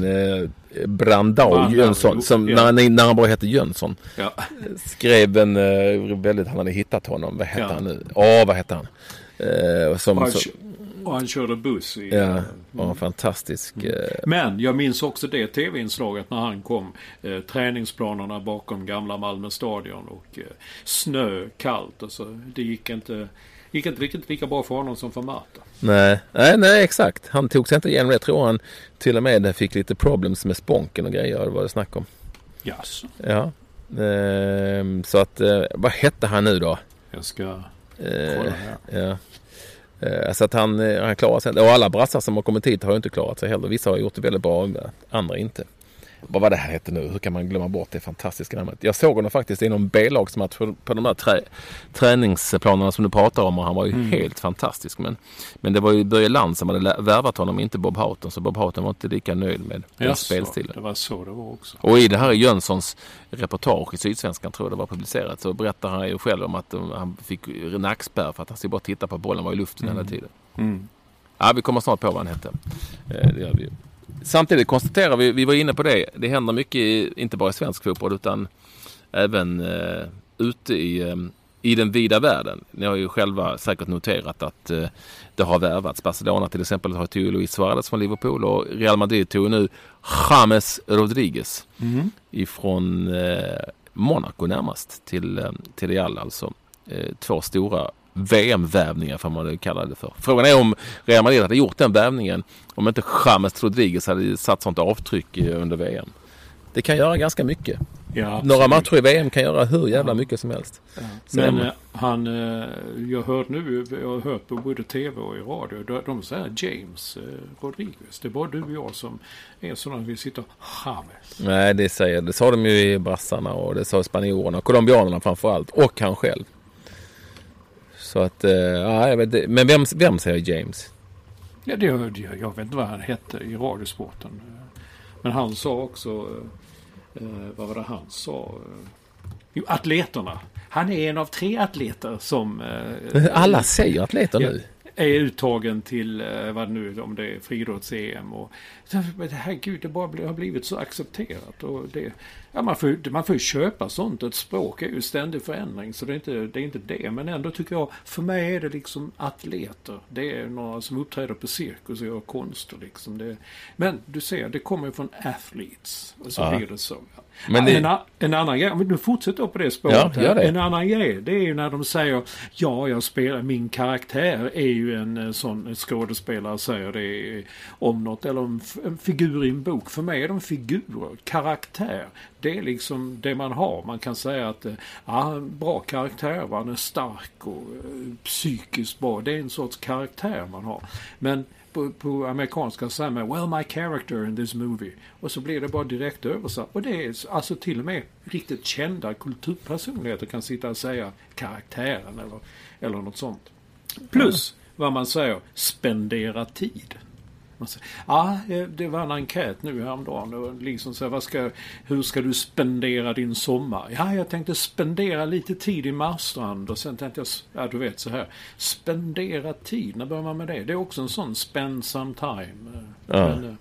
S1: Brandao
S2: Brandao,
S1: Jönsson, som,
S2: ja.
S1: när, när han bara hette Jönsson,
S2: Ja.
S1: skrev en väldigt, han hade hittat honom, vad hette han nu? Åh, vad hette han? Som,
S2: och han körde buss i...
S1: ja,
S2: eh,
S1: var fantastisk. Eh,
S2: Men jag minns också det tv-inslaget när han kom. Eh, träningsplanerna bakom gamla Malmö stadion och eh, snö, kallt. Och så, det gick inte, gick inte riktigt lika bra för honom som för Marta.
S1: nej, nej, nej, exakt. Han tog sig inte igenom det. Jag tror han till och med fick lite problems med sponken och grejer, det var det snack om.
S2: Jaså?
S1: Ja. Ehm, så att, eh, vad hette han nu då?
S2: Jag ska
S1: Eh,
S2: kolla här.
S1: ja. Eh, så att han, eh, han klarar sig. Och alla brassar som har kommit hit har ju inte klarat sig heller. Vissa har gjort det väldigt bra, andra inte. Vad var det här hette nu? Hur kan man glömma bort det fantastiska namnet? Jag såg honom faktiskt i någon B-lagsmatch på, på de där trä, träningsplanerna som du pratar om och han var ju helt fantastisk. Men, men det var ju Börje Land som hade värvat honom, inte Bob Houghton. Så Bob Houghton var inte lika nöjd med den
S2: Jaså,
S1: spelstilen.
S2: det var så det var också.
S1: Och i det här Jönssons reportage i Sydsvenskan tror jag det var publicerat så berättar han ju själv om att eh, han fick nackspärr för att han skulle bara titta på bollen var i luften hela tiden.
S2: Mm.
S1: Ja, vi kommer snart på vad han hette. Eh, Det gör vi. Samtidigt konstaterar vi, vi var inne på det, det händer mycket i, inte bara i svensk fotboll utan även eh, ute i, eh, i den vida världen. Ni har ju själva säkert noterat att eh, det har värvats. Barcelona till exempel har tagit Luis Suarez från Liverpool och Real Madrid tog nu James Rodriguez
S2: Mm.
S1: ifrån eh, Monaco närmast till, eh, till Real alltså. Eh, två stora VM-vävningar får man kalla det för. Frågan är om Real Madrid hade gjort den vävningen om inte James Rodriguez hade satt sånt avtryck under VM. Det kan göra ganska mycket. Ja, Några matcher i VM kan göra hur jävla mycket som helst.
S2: Ja. Men eh, han, eh, jag har hört nu, jag har hört på både tv och i radio, de, säger James eh, Rodriguez. Det är bara du och jag som är sådana vi sitter James.
S1: Nej, det säger, det sa de ju i brassarna och det sa spanjorerna, colombianerna framförallt och han själv. Så att, ja, jag vet, men vem, vem säger James?
S2: Ja, det, jag vet inte vad han hette i radiosporten. Men han sa också Eh, vad var det han sa? Jo, atleterna. Han är en av tre atleter som...
S1: Eh, Alla säger atleter nu.
S2: Är uttagen till, eh, vad nu, om det är friidrotts-EM och... Herregud, det bara har blivit så accepterat. Och det, ja, man, får, man får ju köpa sånt. Ett språk är ju ständig förändring. Så det är, inte, det är inte det. Men ändå tycker jag, för mig är det liksom atleter. Det är några som uppträder på cirkus och gör konster liksom. Det, men du ser, det kommer ju från athletes. Och så blir det så. Men det... en, en, annan grej, om vi fortsätter på det spåret. Ja, det. En annan grej, det är ju när de säger Ja, jag spelar, min karaktär är ju en eh, sån skådespelare säger det om något. Eller en, en figur i en bok. För mig är de figurer. Karaktär. Det är liksom det man har. Man kan säga att eh, ja, bra karaktär, va? han är stark och uh, psykiskt bra. Det är en sorts karaktär man har. Men på, på amerikanska säger man Well my character in this movie. Och så blir det bara direkt översatt. Och det är alltså till och med riktigt kända kulturpersonligheter kan sitta och säga karaktären eller, eller något sånt. Plus vad man säger, spendera tid. Ja, eh, det var en enkät nu häromdagen. Och liksom så vad ska, hur ska du spendera din sommar? Ja, jag tänkte spendera lite tid i Marstrand och sen tänkte jag, ja du vet så här. Spendera tid, när börjar man med det? Det är också en sån spend some time. Ja. Men, eh,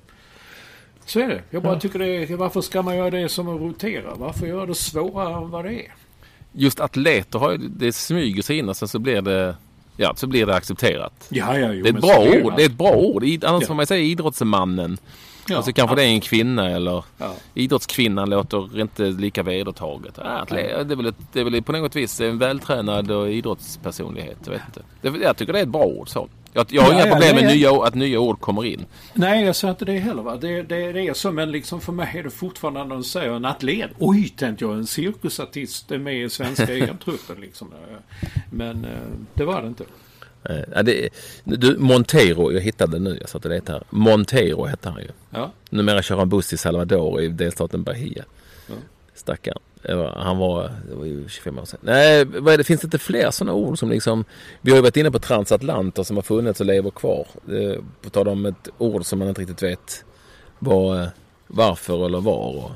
S2: så är det. Jag bara ja. tycker det är, varför ska man göra det som att rotera? Varför göra det svårare än vad det är?
S1: Just atleter har ju, det smyger sig in och sen så blir det Ja, så blir det accepterat.
S2: Ja, ja,
S1: jo, det är ett bra ord. Det är ett bra ord. Annars ja. får man säga idrottsmannen. Ja, alltså kanske det är en kvinna eller ja. idrottskvinnan låter inte lika vedertaget. Ja, det, är väl ett, det är väl på något vis en vältränad idrottspersonlighet. Jag, vet inte. Det, jag tycker det är ett bra ord. Så. Jag, jag har ja, inga problem med nya, att nya ord kommer in.
S2: Nej, jag säger inte det heller. Va? Det, det, det är så, men liksom för mig är det fortfarande när de säger en atlet. Oj, tänkte jag, en cirkusartist är med i svenska EM-truppen. Liksom. Men eh, det var det inte.
S1: Eh, ja, det, du, Montero, jag hittade nu, jag satte det här. Montero hette han ju. Ja. Numera kör han buss i Salvador i delstaten Bahia. Ja. Stackarn. Han var, det var ju 25 år sedan. Nej, vad är det, finns det inte fler sådana ord som liksom... Vi har ju varit inne på transatlanter som har funnits och lever kvar. På tal om ett ord som man inte riktigt vet vad, varför eller var.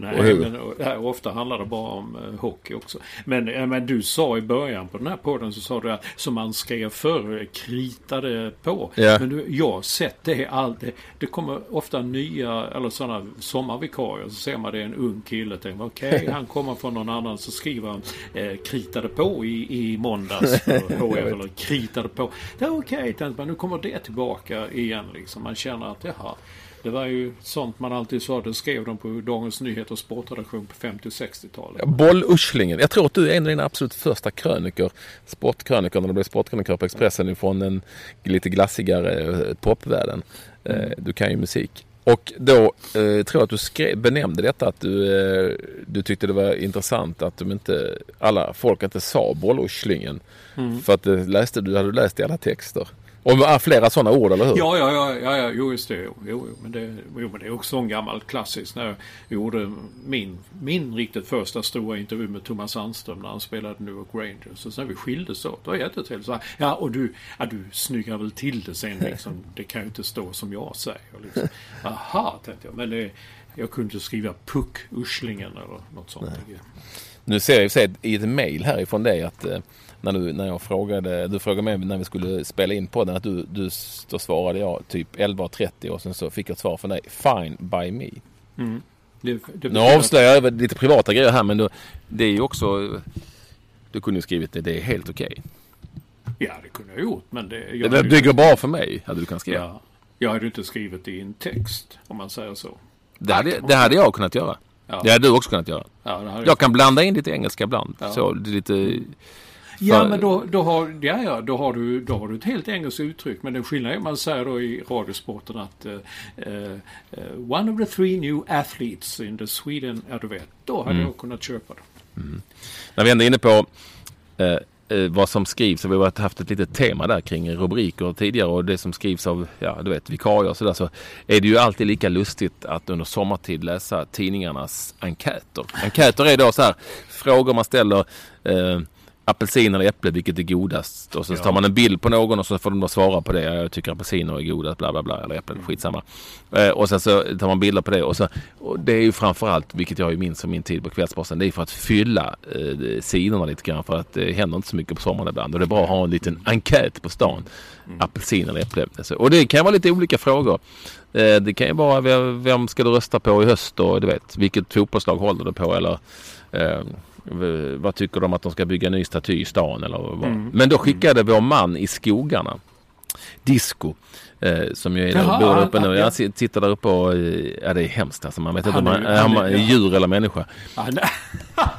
S2: Nej, men ofta handlar det bara om uh, hockey också. Men, äh, men du sa i början på den här podden så sa du att som man skrev förr, kritade på. Yeah. Men du, jag har sett det alltid. Det kommer ofta nya eller sådana sommarvikarier. Så ser man det är en ung kille. Tänker okej, okay, han kommer från någon annan. Så skriver han eh, kritade på i, i måndags. HF, eller kritade på. Det är okej, okay, men nu kommer det tillbaka igen. Liksom. Man känner att jaha. Det var ju sånt man alltid sa. Det skrev de på Dagens Nyheters sportredaktion på 50 och 60-talet.
S1: Ja, Bolluschlingen. Jag tror att du är en av dina absolut första krönikor. Sportkrönikor när du blev sportkrönikör på Expressen från den lite glassigare eh, popvärlden. Eh, mm. Du kan ju musik. Och då eh, tror jag att du skrev, benämnde detta att du, eh, du tyckte det var intressant att de inte, alla folk inte sa bolluschlingen. Mm. För att det läste, du hade läst i alla texter. Och flera sådana ord, eller hur?
S2: Ja, ja, ja, ja, ja jo, just det. Jo, jo, men det, jo, men det är också en gammal klassisk. När jag gjorde min, min riktigt första stora intervju med Thomas Sandström när han spelade New York Rangers. Och sen vi skildes åt, det var jättetrevligt. Så ja, och du, ja, du snyggar väl till det sen liksom. Det kan ju inte stå som jag säger. Liksom. Aha, tänkte jag. Men det, jag kunde inte skriva Puck Uslingen eller något sånt.
S1: Nu ser jag i och för sig i ett mail härifrån dig att eh, när, du, när jag frågade, du frågade mig när vi skulle spela in podden att du, du då svarade jag typ 11.30 och sen så fick jag ett svar från dig. Fine by me. Mm. Det, det nu avslöjar jag lite privata grejer här men då, det är ju också Du kunde ju skrivit det, det är helt okej. Okay.
S2: Ja det kunde jag gjort men det...
S1: Jag det bygger bra för mig hade du kunnat skriva. Ja,
S2: jag hade inte skrivit det i en text om man säger så.
S1: Det hade, det hade jag kunnat göra. Ja. Det hade du också kunnat göra.
S2: Ja,
S1: jag, jag kan blanda in lite engelska ibland. Ja. Så lite...
S2: Ja, men då, då, har, ja, ja, då, har du, då har du ett helt engelskt uttryck. Men den skillnaden man säger då i radiosporten att uh, uh, one of the three new athletes in the Sweden, ja du vet, då hade mm. jag kunnat köpa det.
S1: Mm. När vi ändå är inne på uh, vad som skrivs, och vi har haft ett litet tema där kring rubriker tidigare och det som skrivs av, ja du vet, vikarier och sådär så är det ju alltid lika lustigt att under sommartid läsa tidningarnas enkäter. Enkäter är då så här frågor man ställer eh, apelsin eller äpple, vilket är godast? Och så ja. tar man en bild på någon och så får de då svara på det. Jag tycker apelsiner är godast, bla bla bla, eller äpplen, skitsamma. Eh, och sen så tar man bilder på det och, så, och det är ju framförallt, vilket jag ju minns från min tid på Kvällsposten, det är för att fylla eh, sidorna lite grann för att det händer inte så mycket på sommaren ibland. Och det är bra att ha en liten enkät på stan. Mm. Apelsin eller äpple. Och det kan vara lite olika frågor. Eh, det kan ju vara vem, vem ska du rösta på i höst och du vet vilket fotbollslag håller du på eller eh, vad tycker de om att de ska bygga en ny staty i stan eller vad? Mm. Men då skickade vår man i skogarna Disco eh, som ju är där Jaha, bor uppe nu. Jag tittar där uppe och eh, ja, det är hemskt alltså. Man vet inte om man är, är djur eller människa. Han,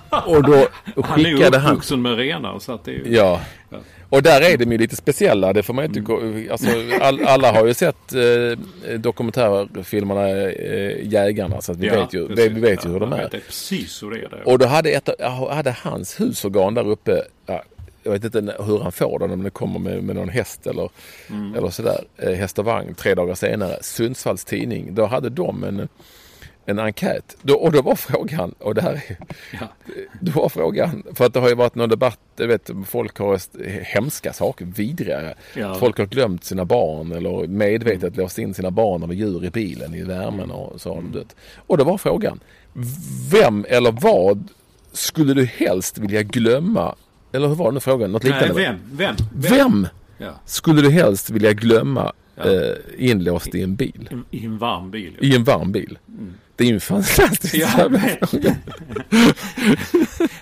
S1: och då skickade han... Han är
S2: uppvuxen med renar så att det är
S1: ju... Ja. ja. Och där är de ju lite speciella. Det får man inte gå, alltså, all, alla har ju sett eh, dokumentärfilmerna eh, Jägarna. Så att vi, ja, vet ju, vi, vi vet ju hur de är.
S2: precis hur det är där.
S1: Och då hade, ett, hade hans husorgan där uppe. Ja, jag vet inte hur han får den, om det kommer med, med någon häst eller, mm. eller sådär. Eh, häst och vagn tre dagar senare. Sundsvalls tidning. Då hade de en en enkät. Då, och då var frågan, och det här är, ja. då var frågan, för att det har ju varit någon debatt, jag vet folk har hemska saker, vidriga. Ja. Folk har glömt sina barn eller medvetet mm. låst in sina barn eller djur i bilen i värmen mm. och så har de dött. Och då var frågan, vem eller vad skulle du helst vilja glömma? Eller hur var nu frågan? Något liknande?
S2: Nej, vem? Vem?
S1: Vem, vem ja. skulle du helst vilja glömma ja. eh, inlåst i en bil?
S2: I, i en varm bil.
S1: I en varm bil. Mm. Det är ju en fantastisk ja,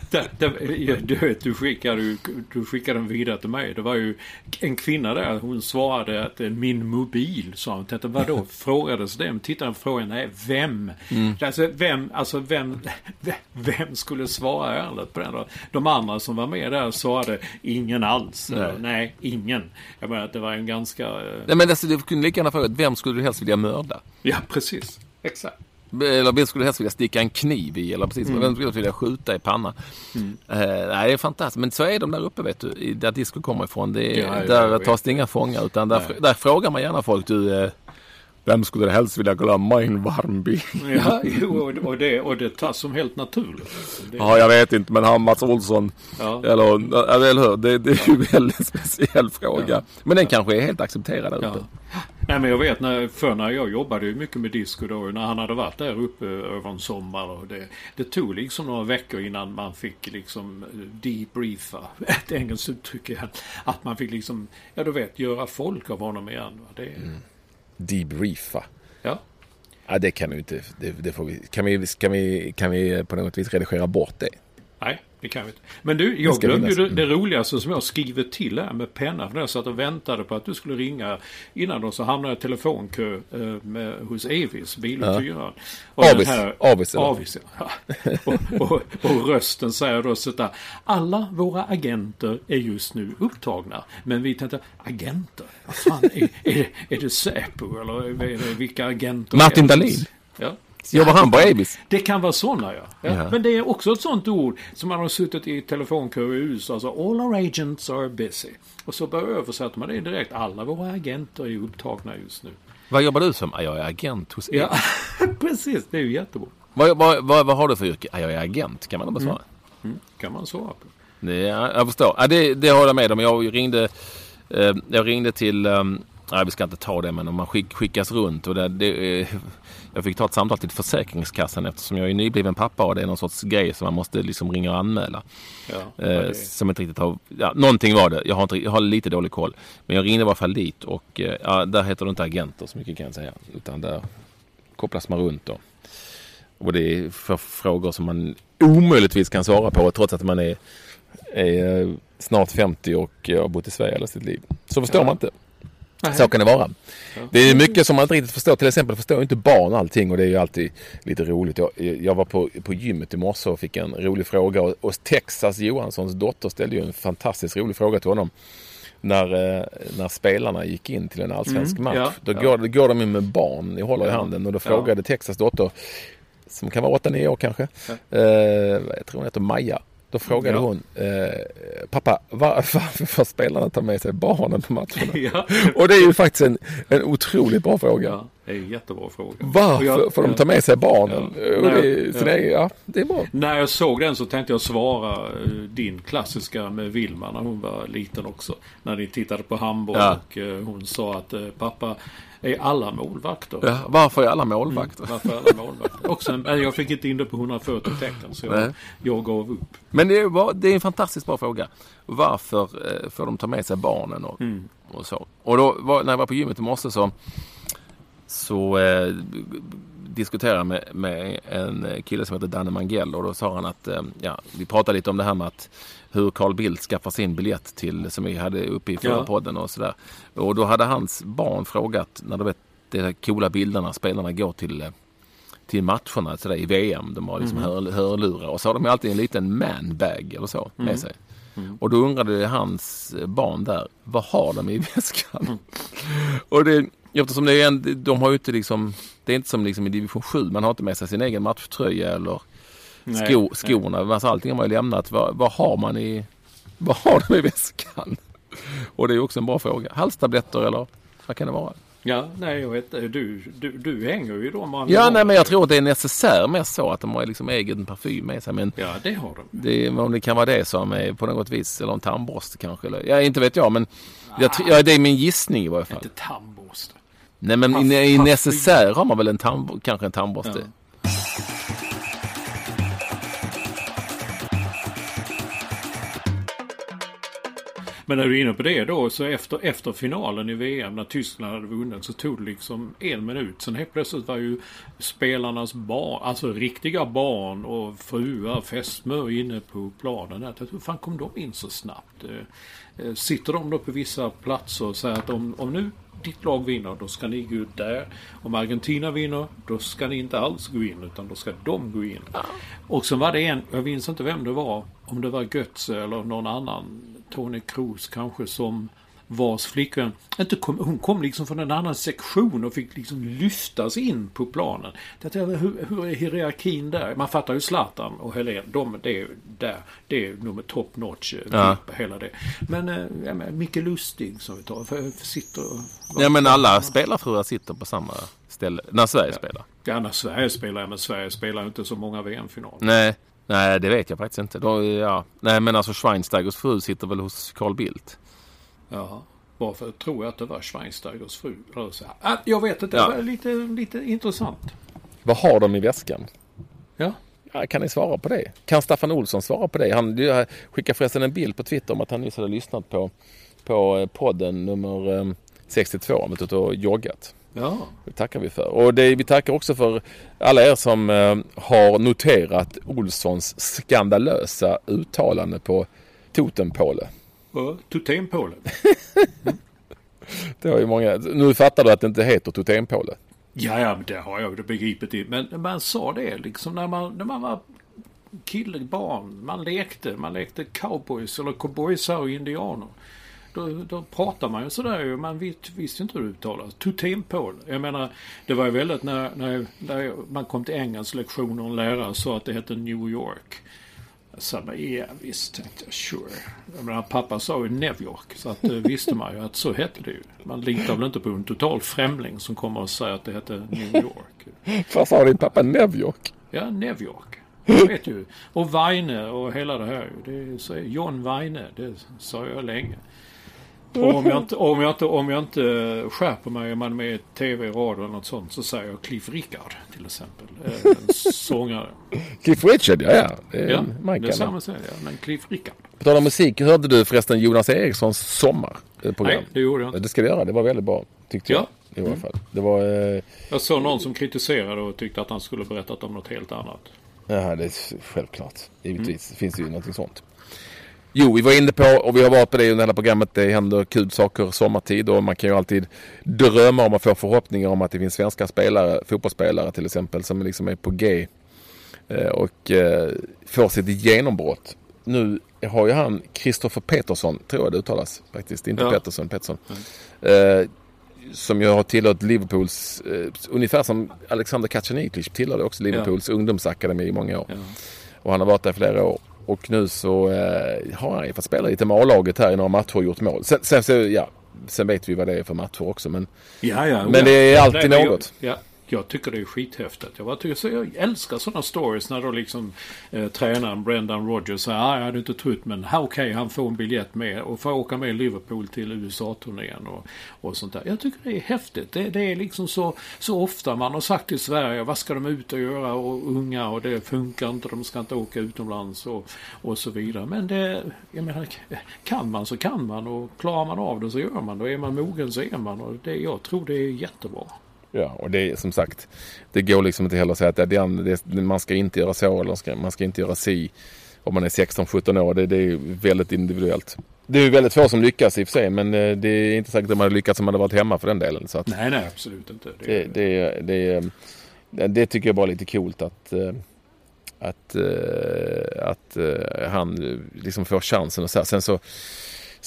S2: det, det, du, vet, du skickade, du skickade den vidare till mig. Det var ju en kvinna där. Hon svarade att min mobil sa hon. Tänkte, vadå? Frågades det? På frågan. Nej, vem? Mm. Alltså vem, alltså vem, vem skulle svara ärligt på den då? De andra som var med där svarade ingen alls. Nej, nej ingen. Jag menar att det var en ganska... Eh,
S1: nej men alltså du kunde lika gärna fråga vem skulle du helst vilja mörda?
S2: Ja, precis. Exakt.
S1: Eller vem skulle helst vilja sticka en kniv i? Eller precis, mm. vem skulle vilja skjuta i pannan? Mm. Uh, nej, det är fantastiskt. Men så är de där uppe vet du, där disco kommer ifrån. Det ja, där tas det inga fångar utan där, där, frågar man gärna folk. Du, uh, vem skulle helst vilja glömma en varm bil?
S2: Ja, och, det, och det tas som helt naturligt.
S1: Det... Ja, jag vet inte, men han Mats Olsson. Ja. Eller, eller hur? Det, det är ju en väldigt speciell fråga. Ja. Men den kanske är helt accepterad där.
S2: Ja. Nej men jag vet när, för när jag jobbade ju mycket med disco då. När han hade varit där uppe över en sommar. Och det, det tog liksom några veckor innan man fick liksom debriefa. Ett engelskt uttryck igen. Att man fick liksom, ja du vet, göra folk av honom igen. Det, mm
S1: debriefa.
S2: Ja.
S1: Ja, det kan vi inte. Det, det får vi, kan, vi, kan, vi, kan vi på något vis redigera bort det?
S2: Nej, det kan vi inte. Men du, jag glömde ju det, det, roligaste som jag skriver till här med penna. För när jag satt och väntade på att du skulle ringa innan då så hamnade jag i telefonkö eh, med, hos Evis, biluthyraren.
S1: Ja. Avis, här, Avis,
S2: Avis ja. och, och, och, rösten säger då så där. Alla våra agenter är just nu upptagna. Men vi tänkte, agenter? Vad fan, är, är, det, är det Säpo eller är det, vilka agenter?
S1: Martin Dahlin. Ja. Jobbar han på Avis?
S2: Det kan vara sådana ja. ja. ja. Men det är också ett sånt ord som man har suttit i telefonkö i USA. Alltså all our agents are busy. Och så bara översätter man det direkt. Alla våra agenter är upptagna just nu.
S1: Vad jobbar du som? Jag är agent hos.
S2: Ja, precis. Det är ju jättebra.
S1: Vad, vad, vad, vad har du för yrke? Jag är agent. Kan man bara svara? Mm.
S2: Mm. Kan man svara på.
S1: Det, jag förstår. Ja, det, det håller jag med om. Jag ringde, eh, jag ringde till um, Nej, vi ska inte ta det, men om man skick, skickas runt och det, det, eh, jag fick ta ett samtal till Försäkringskassan eftersom jag är nybliven pappa och det är någon sorts grej som man måste liksom ringa och anmäla. Ja, eh, som inte riktigt har, ja, någonting var det. Jag har, inte, jag har lite dålig koll. Men jag ringde i alla fall dit och eh, ja, där heter det inte agenter så mycket kan jag säga. Utan där kopplas man runt då. Och det är för frågor som man omöjligtvis kan svara på trots att man är, är snart 50 och har bott i Sverige hela sitt liv. Så förstår ja. man inte. Så kan det vara. Ja. Det är mycket som man inte riktigt förstår. Till exempel förstår inte barn allting och det är ju alltid lite roligt. Jag, jag var på, på gymmet i morse och fick en rolig fråga och, och Texas Johanssons dotter ställde ju en fantastiskt rolig fråga till honom när, eh, när spelarna gick in till en allsvensk mm, match. Ja, då, ja. Går, då går de in med barn, ni håller i handen och då frågade Texas dotter som kan vara 8-9 år kanske. Eh, jag tror hon heter Maja. Då frågade ja. hon, eh, pappa var, varför får spelarna ta med sig barnen på matcherna? Ja. Och det är ju faktiskt en, en otroligt bra fråga. Ja,
S2: det är en jättebra fråga.
S1: Varför jag, får de ta med sig barnen? Ja. Det, det, ja, det är bra.
S2: När jag såg den så tänkte jag svara eh, din klassiska med Vilma när hon var liten också. När ni tittade på handboll och eh, hon sa att eh, pappa är alla målvakter.
S1: Ja, varför är alla målvakter?
S2: Mm, varför är alla målvakter? Också, men jag fick inte in det på 140 tecken så jag, jag gav upp.
S1: Men det är, det är en fantastiskt bra fråga. Varför får de ta med sig barnen och, mm. och så? Och då när jag var på gymmet i morse så, så eh, diskuterade med, med en kille som heter Danne Mangell och då sa han att eh, ja, vi pratade lite om det här med att hur Carl Bildt skaffar sin biljett till, som vi hade uppe i förra ja. podden och sådär. Och då hade hans barn frågat, när de vet de här coola bilderna spelarna går till, eh, till matcherna sådär, i VM. De har liksom mm. hör, hörlurar och så har de alltid en liten manbag eller så med mm. sig. Mm. Och då undrade hans barn där, vad har de i väskan? Mm. och det, eftersom det är en, de har ju inte liksom, det är inte som liksom i division 7, man har inte med sig sin egen matchtröja eller sko, skorna. Nej. Alltså allting har man ju lämnat. Vad, vad, har man i, vad har de i väskan? Och det är också en bra fråga. Halstabletter eller vad kan det vara?
S2: Ja, nej jag vet du, du, du hänger ju
S1: då Ja, nej men jag tror att det är necessär mest så att de har liksom egen parfym med sig. Men
S2: ja, det har de.
S1: Det, om det kan vara det som är på något vis, eller en tandborste kanske. Eller, ja, inte vet jag, men jag, ja, det är min gissning i varje fall.
S2: Inte tandborste.
S1: Nej, men i, i necessär har man väl en tand, kanske en tandborste. Ja.
S2: Men när du är inne på det då så efter, efter finalen i VM när Tyskland hade vunnit så tog det liksom en minut. Sen helt plötsligt var ju spelarnas barn, alltså riktiga barn och fruar, fästmör inne på planen. hur fan kom de in så snabbt? Eh, eh, sitter de då på vissa platser och säger att om, om nu ditt lag vinner, då ska ni gå ut där. Om Argentina vinner, då ska ni inte alls gå in, utan då ska de gå in. Ja. Och så var det en, jag minns inte vem det var, om det var Götze eller någon annan Tony Cruz kanske som vars flickvän inte kom, hon kom liksom från en annan sektion och fick liksom lyftas in på planen. Det, hur, hur är hierarkin där? Man fattar ju Zlatan och Helen, de, det, är, där, det är nummer top notch, eh, ja. hela det. Men äh, ja, Micke Lustig som vi tar, för, för sitter
S1: Ja men alla spelarfruar sitter på samma ställe, när Sverige
S2: ja.
S1: spelar.
S2: Ja, när Sverige spelar, men Sverige spelar inte så många VM-finaler.
S1: Nej, Nej, det vet jag faktiskt inte. Då, ja. Nej, men alltså Schweinsteigers fru sitter väl hos Carl Bildt.
S2: Ja, varför tror jag att det var Schweinsteigers fru? Ah, jag vet inte, ja. det var lite, lite intressant.
S1: Vad har de i väskan?
S2: Ja.
S1: ja. Kan ni svara på det? Kan Staffan Olsson svara på det? Han skickade förresten en bild på Twitter om att han nyss hade lyssnat på, på eh, podden nummer 62 om att och joggat.
S2: Ja.
S1: Det tackar vi för. Och det, vi tackar också för alla er som eh, har noterat Olssons skandalösa uttalande på Totempåle.
S2: Totempåle?
S1: det har ju många. Nu fattar du att det inte heter Totempåle.
S2: Ja, ja, det har jag begripit. Men man sa det liksom när man, när man var kille, barn. Man lekte. Man lekte cowboys eller cowboysar och indianer. Då, då pratar man ju sådär Man vet, visste inte hur det uttalas. Totempål. Jag menar, det var ju väldigt när, när, när man kom till engelsklektioner och en lärare sa att det hette New York. Jag sa, ja visst, tänkte jag, sure. Jag menar, pappa sa ju New York. Så att, det visste man ju att så hette det ju. Man litar väl inte på en total främling som kommer och säger att det hette New York.
S1: Vad sa din pappa New York?
S2: Ja, New York. Jag vet ju. Och Weine och hela det här. Det är, John Weine, det sa jag länge. Och om jag inte, om jag inte, om jag inte skärper mig, om man är med i tv, radio eller något sånt, så säger jag Cliff Richard till exempel. Eh, en sångare.
S1: Cliff Richard, ja ja.
S2: Det är ja, Michael. det är samma säga, ja, men Cliff Richard.
S1: På tal om musik, hörde du förresten Jonas Erikssons sommarprogram?
S2: Nej, det gjorde jag inte.
S1: Det ska du göra, det var väldigt bra. Tyckte jag. I alla fall. Det var, eh...
S2: Jag såg någon som kritiserade och tyckte att han skulle berättat om något helt annat.
S1: Ja, det är självklart. Givetvis mm. finns det ju någonting sånt. Jo, vi var inne på och vi har varit på det under hela programmet. Det händer kul saker sommartid och man kan ju alltid drömma om att få förhoppningar om att det finns svenska spelare, fotbollsspelare till exempel, som liksom är på G eh, och eh, får sitt genombrott. Nu har ju han Kristoffer Petersson, tror jag det uttalas faktiskt, inte
S2: Ja.
S1: Pettersson, Pettersson. Eh, som ju har tillhört Liverpools, ungefär som Alexander Kacaniklic tillhörde också Liverpools ungdomsakademi i många år.
S2: Ja.
S1: Och han har varit där i flera år. Och nu så eh, har han ju fått spela lite med A-laget här i några matcher och gjort mål. Sen, sen, så, ja, sen vet vi vad det är för matcher också. Men
S2: Ja, ja.
S1: Men det är alltid något.
S2: Ja, jag tycker det är skithäftigt. Jag, bara tycker, så jag älskar sådana stories när då liksom eh, tränaren Brendan Rodgers säger ah, jag hade inte trott men okej okej han får en biljett med och får åka med Liverpool till USA-turnén och, och sånt där. Jag tycker det är häftigt. Det, det är liksom så, så ofta man har sagt i Sverige vad ska de ut och göra och unga och det funkar inte, de ska inte åka utomlands och, och så vidare. Men det, jag menar, kan man så kan man och klarar man av det så gör man det. Är man mogen så är man och det, jag tror det är jättebra
S1: ja, och det är som sagt. Det går liksom inte heller att säga att det, den- det, man ska inte göra så eller ska, man ska inte göra si. Om man är 16-17 år. Det, det är väldigt individuellt. Det är väldigt få som lyckas i och för sig. Men eh, det är inte säkert att man hade lyckats om man hade varit hemma för den delen. Så att,
S2: Nej, nej, absolut inte.
S1: det, det, det, det, det tycker jag bara är lite coolt att, eh, att, eh, att eh, han liksom får chansen. Och så här. Sen, så,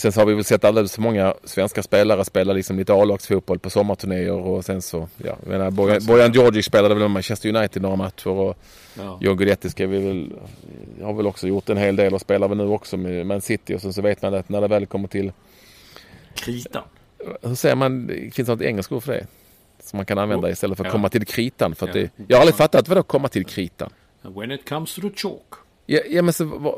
S1: sen så har vi väl sett alldeles för många svenska spelare spela liksom lite A-lagsfotboll på sommarturnéer och sen så, ja, jag menar, Bojan, Bojan Djordjic spelade väl med Manchester United några matcher och
S2: Ja.
S1: John Guidetti ska vi väl, har väl också gjort en hel del och spelar väl nu också med Man City och sen så vet man att när det väl kommer till
S2: Kritan.
S1: hur säger man, det finns något engelskt ord för det? Som man kan använda istället för att
S2: Ja.
S1: komma till kritan. För att
S2: Ja.
S1: det, jag har aldrig fattat vad det komma till kritan.
S2: When it comes to the chalk.
S1: Ja, ja men så vad,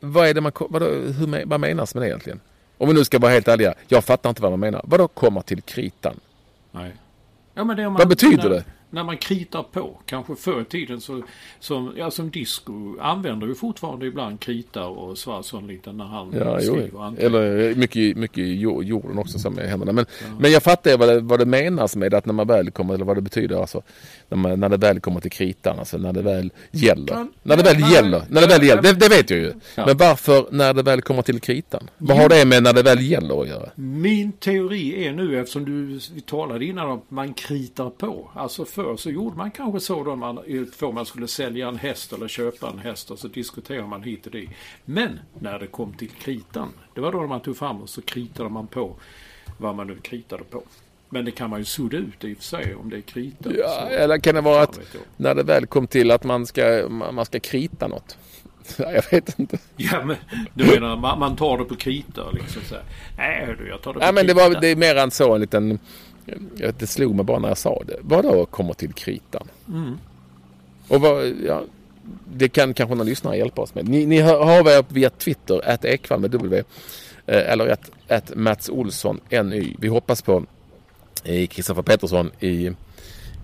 S1: vad är det man, vad, hur, vad menas med det egentligen? Om vi nu ska vara helt ärliga, jag fattar inte vad man menar. Vadå komma till kritan?
S2: Nej. Ja, men det man,
S1: Vad betyder
S2: när,
S1: det?
S2: När man kritar på. Kanske förr i tiden så, som, ja, som disco använder vi fortfarande ibland krita och Svensson lite när han
S1: Ja, jo.
S2: skriver anteckningar.
S1: Eller mycket, mycket i jor- jorden också som med händerna. Men, men jag fattar vad det, vad det menas med att när man väl kommer, eller vad det betyder alltså. När, man, när det väl kommer till kritan, alltså när det väl gäller.
S2: Ja,
S1: när det väl
S2: nej,
S1: gäller. När det väl gäller, det, det vet jag ju.
S2: Ja.
S1: Men varför när det väl kommer till kritan? Vad har det med när det väl gäller att göra?
S2: Min teori är nu eftersom du vi talade innan om att man kritar på. Alltså förr så gjorde man kanske så då man, för man skulle sälja en häst eller köpa en häst och så diskuterar man hit och dit. Men när det kom till kritan, det var då man tog fram och så kritade man på vad man nu kritade på. Men det kan man ju sudda ut i och för sig om det är krita.
S1: Ja,
S2: så,
S1: eller kan det vara att när det väl kom till att man ska, man ska krita något? Ja, Jag vet inte.
S2: Ja men du menar man, man tar det på krita liksom så här. Nej du jag tar det på
S1: Nej men det,
S2: krita.
S1: var, det är mer än så en liten... Det slog mig bara när jag sa det. Vadå kommer till kritan?
S2: Mm.
S1: Och vad, ja, det kan kanske någon lyssnare hjälpa oss med. Ni, ni av er via Twitter, att Ekvall med W. eh, Eller att, att Mats Olsson NY. Vi hoppas på eh, Kristoffer Pettersson i,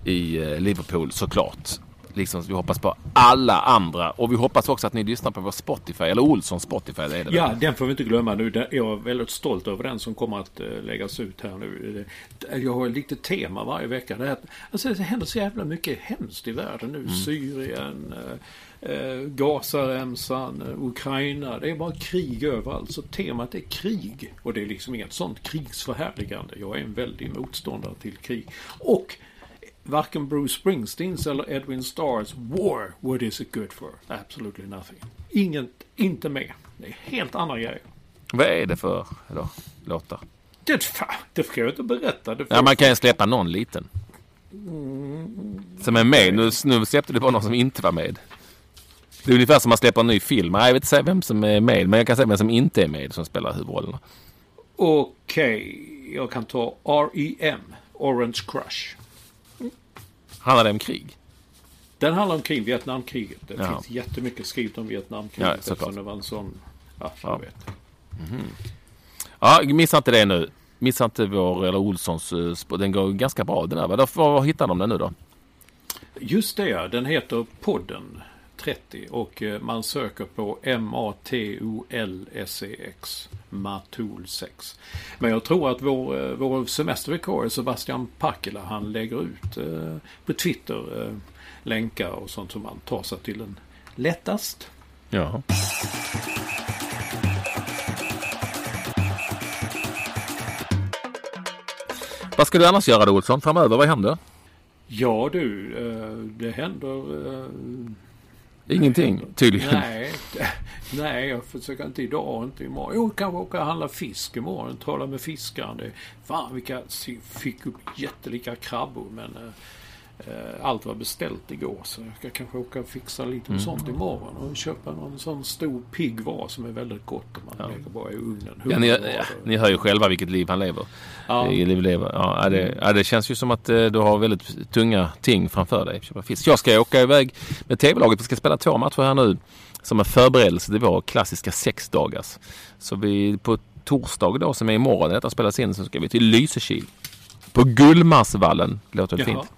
S1: i eh, Liverpool såklart. Liksom vi hoppas på alla andra. Och vi hoppas också att ni lyssnar på vår Spotify. Eller Olsson Spotify. Det är det väl?
S2: Ja, den får vi inte glömma nu. Jag är väldigt stolt över den som kommer att eh, läggas ut här nu. Det- Jag har lite tema varje vecka. Det, är att, alltså, det händer så jävla mycket hemskt i världen nu. Syrien, eh, Gazaremsan, eh, Ukraina. Det är bara krig överallt. Så temat är krig. Och det är liksom inget sånt krigsförhärligande. Jag är en väldig motståndare till krig. Och Varken Bruce Springsteens eller Edwin Starrs War, what is it good for? Absolutely nothing. Inget, inte med. Det är helt andra grejer.
S1: Vad är det för då, låtar?
S2: Det, det ska jag inte berätta. Får
S1: Ja, man kan ju släppa någon liten. Som är med. Nu, nu släppte du bara någon som inte var med. Det är ungefär som man släpper en ny film. Jag vet inte säga vem som är med. Men jag kan säga vem som inte är med som spelar huvudrollerna.
S2: Okej, jag kan ta R.E.M. Orange Crush.
S1: Handlar det om krig?
S2: Den handlar om krig, Vietnamkriget. Det
S1: Ja.
S2: finns jättemycket skrivet om Vietnamkriget.
S1: Ja,
S2: eftersom det var en sån... Ja,
S1: Ja.
S2: vet.
S1: Ja, missa inte det nu. Missa inte vår, eller Olssons, eh, den går ganska bra den här. Var, var hittar de den nu då?
S2: Just det. Den heter Podden och eh, man söker på M-A-T-O-L-S-E-X. Matul 6. Men jag tror att vår, eh, vår semestervikarie Sebastian Pakela han lägger ut eh, på Twitter eh, länkar och sånt som man tar sig till den lättast.
S1: Ja. Vad ska du annars göra då Olsson framöver? Vad händer?
S2: Ja du, eh, det händer
S1: Ingenting tydligen.
S2: Nej, nej, jag försöker inte idag och inte imorgon. Jo, kanske åka och handla fisk imorgon. Tala med fiskaren. Det, fan, vilka fick upp jättelika krabbor. Men eh, allt var beställt igår. Så jag ska kanske åka och fixa lite
S1: Mm.
S2: sånt imorgon. Och köpa någon sån stor pigg var som är väldigt gott. Om man
S1: Ja.
S2: lägger bara i ugnen.
S1: Ja, ni, ja, ni hör ju själva vilket liv han lever.
S2: Ja.
S1: Liv lever. Ja, det, ja, det känns ju som att eh, du har väldigt tunga ting framför dig. Köpa fisk. Jag ska åka iväg med tv-laget. Vi ska spela två matcher här nu. Som en förberedelse till vår klassiska sexdagars. Så vi på torsdag då som är imorgon detta spelas in så ska vi till Lysekil. På Gullmarsvallen. Låter det
S2: Jaha.
S1: fint?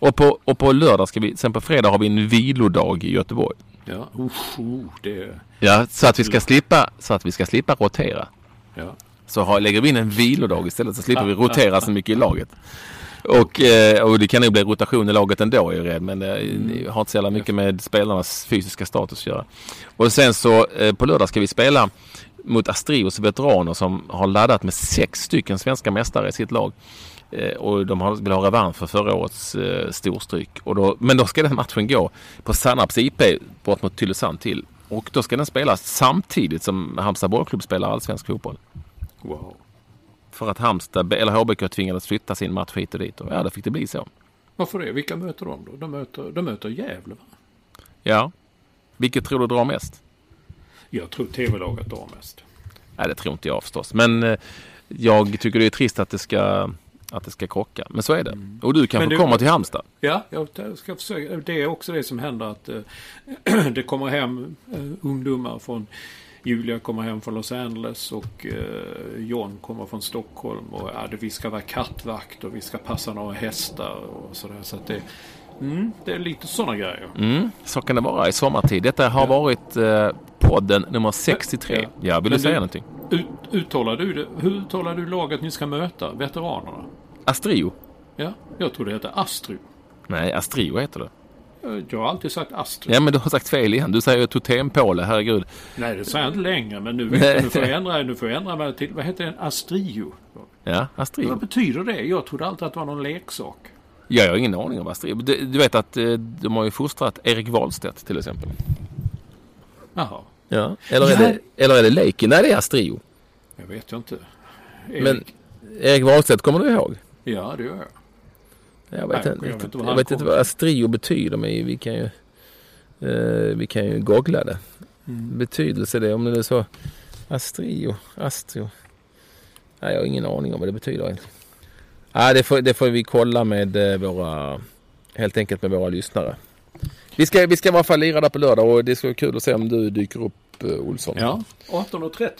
S1: Och på, och på lördag ska vi, sen på fredag har vi en vilodag i Göteborg.
S2: Ja, usch, oh, det...
S1: Ja, så att vi ska slippa, så att vi ska slippa rotera.
S2: Ja.
S1: Så har, lägger vi in en vilodag istället så slipper vi rotera så mycket i laget. Och, eh, och det kan nog bli rotation i laget ändå är jag rädd. Men det eh, har inte så jävla mycket med spelarnas fysiska status att göra. Och sen så eh, på lördag ska vi spela mot Astrios veteraner som har laddat med sex stycken svenska mästare i sitt lag. Eh, och de har, vill ha revansch för förra årets eh, storstryk. Och då, men då ska den matchen gå på Sannarps IP bort mot Tylösand till. Och då ska den spelas samtidigt som Halmstad bollklubb spelar allsvensk fotboll.
S2: Wow.
S1: För att Halmstad eller HBK tvingades flytta sin match hit och dit. Och ja, då fick det bli så.
S2: Varför det? Vilka möter de då? De möter, de möter Gävle va?
S1: Ja. Vilket tror du drar mest?
S2: Jag tror tv-laget drar mest.
S1: Nej, det tror inte jag förstås. Men eh, jag tycker det är trist att det ska, att det ska krocka. Men så är det. Och du kanske
S2: du-
S1: kommer till Halmstad?
S2: Ja, jag ska försöka. Det är också det som händer att eh, det kommer hem eh, ungdomar från Julia kommer hem från Los Angeles och eh, John kommer från Stockholm. Och ja, vi ska vara kattvakt och vi ska passa några hästar och sådär. Så att det, mm, det är lite sådana grejer.
S1: Mm, så kan det vara i sommartid. Detta har varit eh, podden nummer 63.
S2: Ja.
S1: Ja, vill
S2: Men
S1: du säga
S2: du-
S1: någonting?
S2: Ut, uttalar du det? Hur uttalar du laget ni ska möta? Veteranerna?
S1: Astrio?
S2: Ja, jag tror det heter Astro.
S1: Nej, Astrio heter det.
S2: Jag har alltid sagt Astro.
S1: Ja, men du har sagt fel igen. Du säger Totempåle, herregud.
S2: Nej, det säger jag inte längre. Men nu, vet nu får jag ändra, nu får jag ändra mig till, vad heter det? Astrio?
S1: Ja, Astrio.
S2: Vad betyder det? Jag trodde alltid att det var någon leksak.
S1: Ja, jag har ingen aning om Astrid. Du, du vet att eh, de har ju fostrat Erik Wahlstedt till exempel.
S2: Jaha,
S1: Ja. Eller, är
S2: Ja.
S1: det, eller är det Leiki? Nej, det är Astrio.
S2: jag vet jag inte.
S1: Men
S2: Erik-
S1: Erik Wahlstedt kommer du ihåg?
S2: Ja, det gör jag.
S1: Jag vet,
S2: Nej,
S1: inte,
S2: jag vet inte var
S1: jag vet inte vad Astrio betyder men vi kan ju eh, vi kan ju googla det.
S2: Mm.
S1: Betydelse det om det är så. Astrio, Astrio. Nej, jag har ingen aning om vad det betyder egentligen. Nej, det får, det får vi kolla med eh, våra, helt enkelt med våra lyssnare. Vi ska, vi ska lira där på lördag och det ska vara kul att se om du dyker upp eh, Olsson.
S2: Ja, 18.30.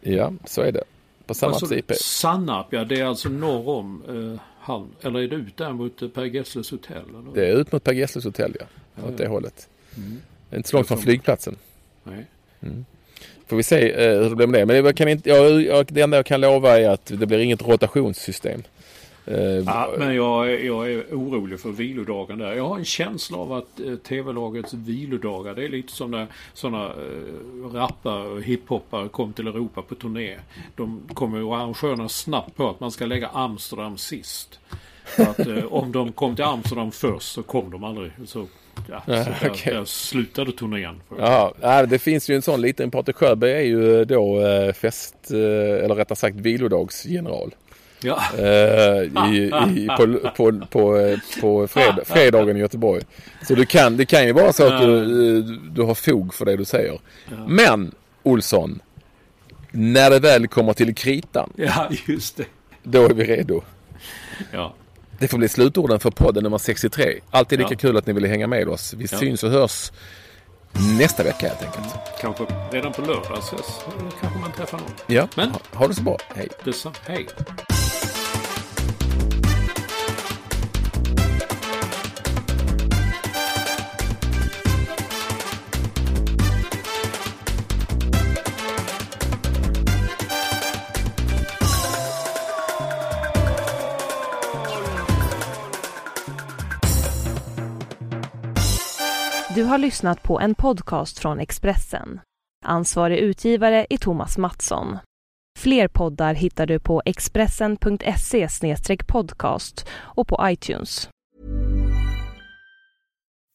S1: Ja, så är det. På Sannarps
S2: Alltså,
S1: IP.
S2: Sannarp, ja det är alltså norr om eh, Halm. Eller är det ut där mot eh, Per Gessles hotell? Eller?
S1: Det är ut mot Per Gessles hotell ja.
S2: Ja,
S1: Åt det
S2: ja.
S1: hållet.
S2: Mm.
S1: Det inte så långt från flygplatsen.
S2: Nej.
S1: Får vi se eh, hur det blir med det. Men jag kan inte, jag, jag, det enda jag kan lova är att det blir inget rotationssystem. Eh,
S2: Ja, men jag, är- jag är orolig för vilodagen där. Jag har en känsla av att eh, TV-lagets vilodagar, det är lite som när sådana eh, rappare och hiphoppare kom till Europa på turné. De kommer ju arrangörerna snabbt på att man ska lägga Amsterdam sist. Att eh, om de kom till Amsterdam först så kom de aldrig. Så, ja, så där,
S1: okej.
S2: där slutade turnén.
S1: Ja, det finns ju en sån liten. Patrik Sjöberg är ju då eh, fest, eh, eller rättare sagt vilodagsgeneral.
S2: Ja.
S1: Eh, i, i, på på, på, på fred, fredagen i Göteborg. Så du kan, det kan ju vara så att du, eh, du har fog för det du säger. Men Olsson, när det väl kommer till kritan,
S2: ja, just det.
S1: då är vi redo.
S2: Ja.
S1: Det får bli slutorden för podden nummer 63. Alltid lika
S2: Ja.
S1: kul att ni ville hänga med oss. Vi
S2: Ja.
S1: syns och hörs nästa vecka helt enkelt.
S2: Kanske redan på lördag ses. Kanske man träffar någon.
S1: Ja,
S2: Men-
S1: ha, ha det så bra. Hej.
S2: Detsamma. Hej.
S3: Du har lyssnat på en podcast från Expressen. Ansvarig utgivare är Thomas Mattsson. Fler poddar hittar du på expressen.se podcast och på iTunes.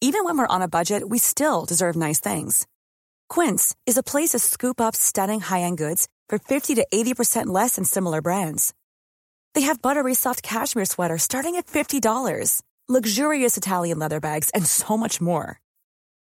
S4: Even when we're on a budget we still deserve nice things. Quince is a place to scoop up stunning high-end goods for 50 to 80% less than similar brands. They have buttery soft cashmere sweaters starting at $50, luxurious Italian leather bags, and so much more.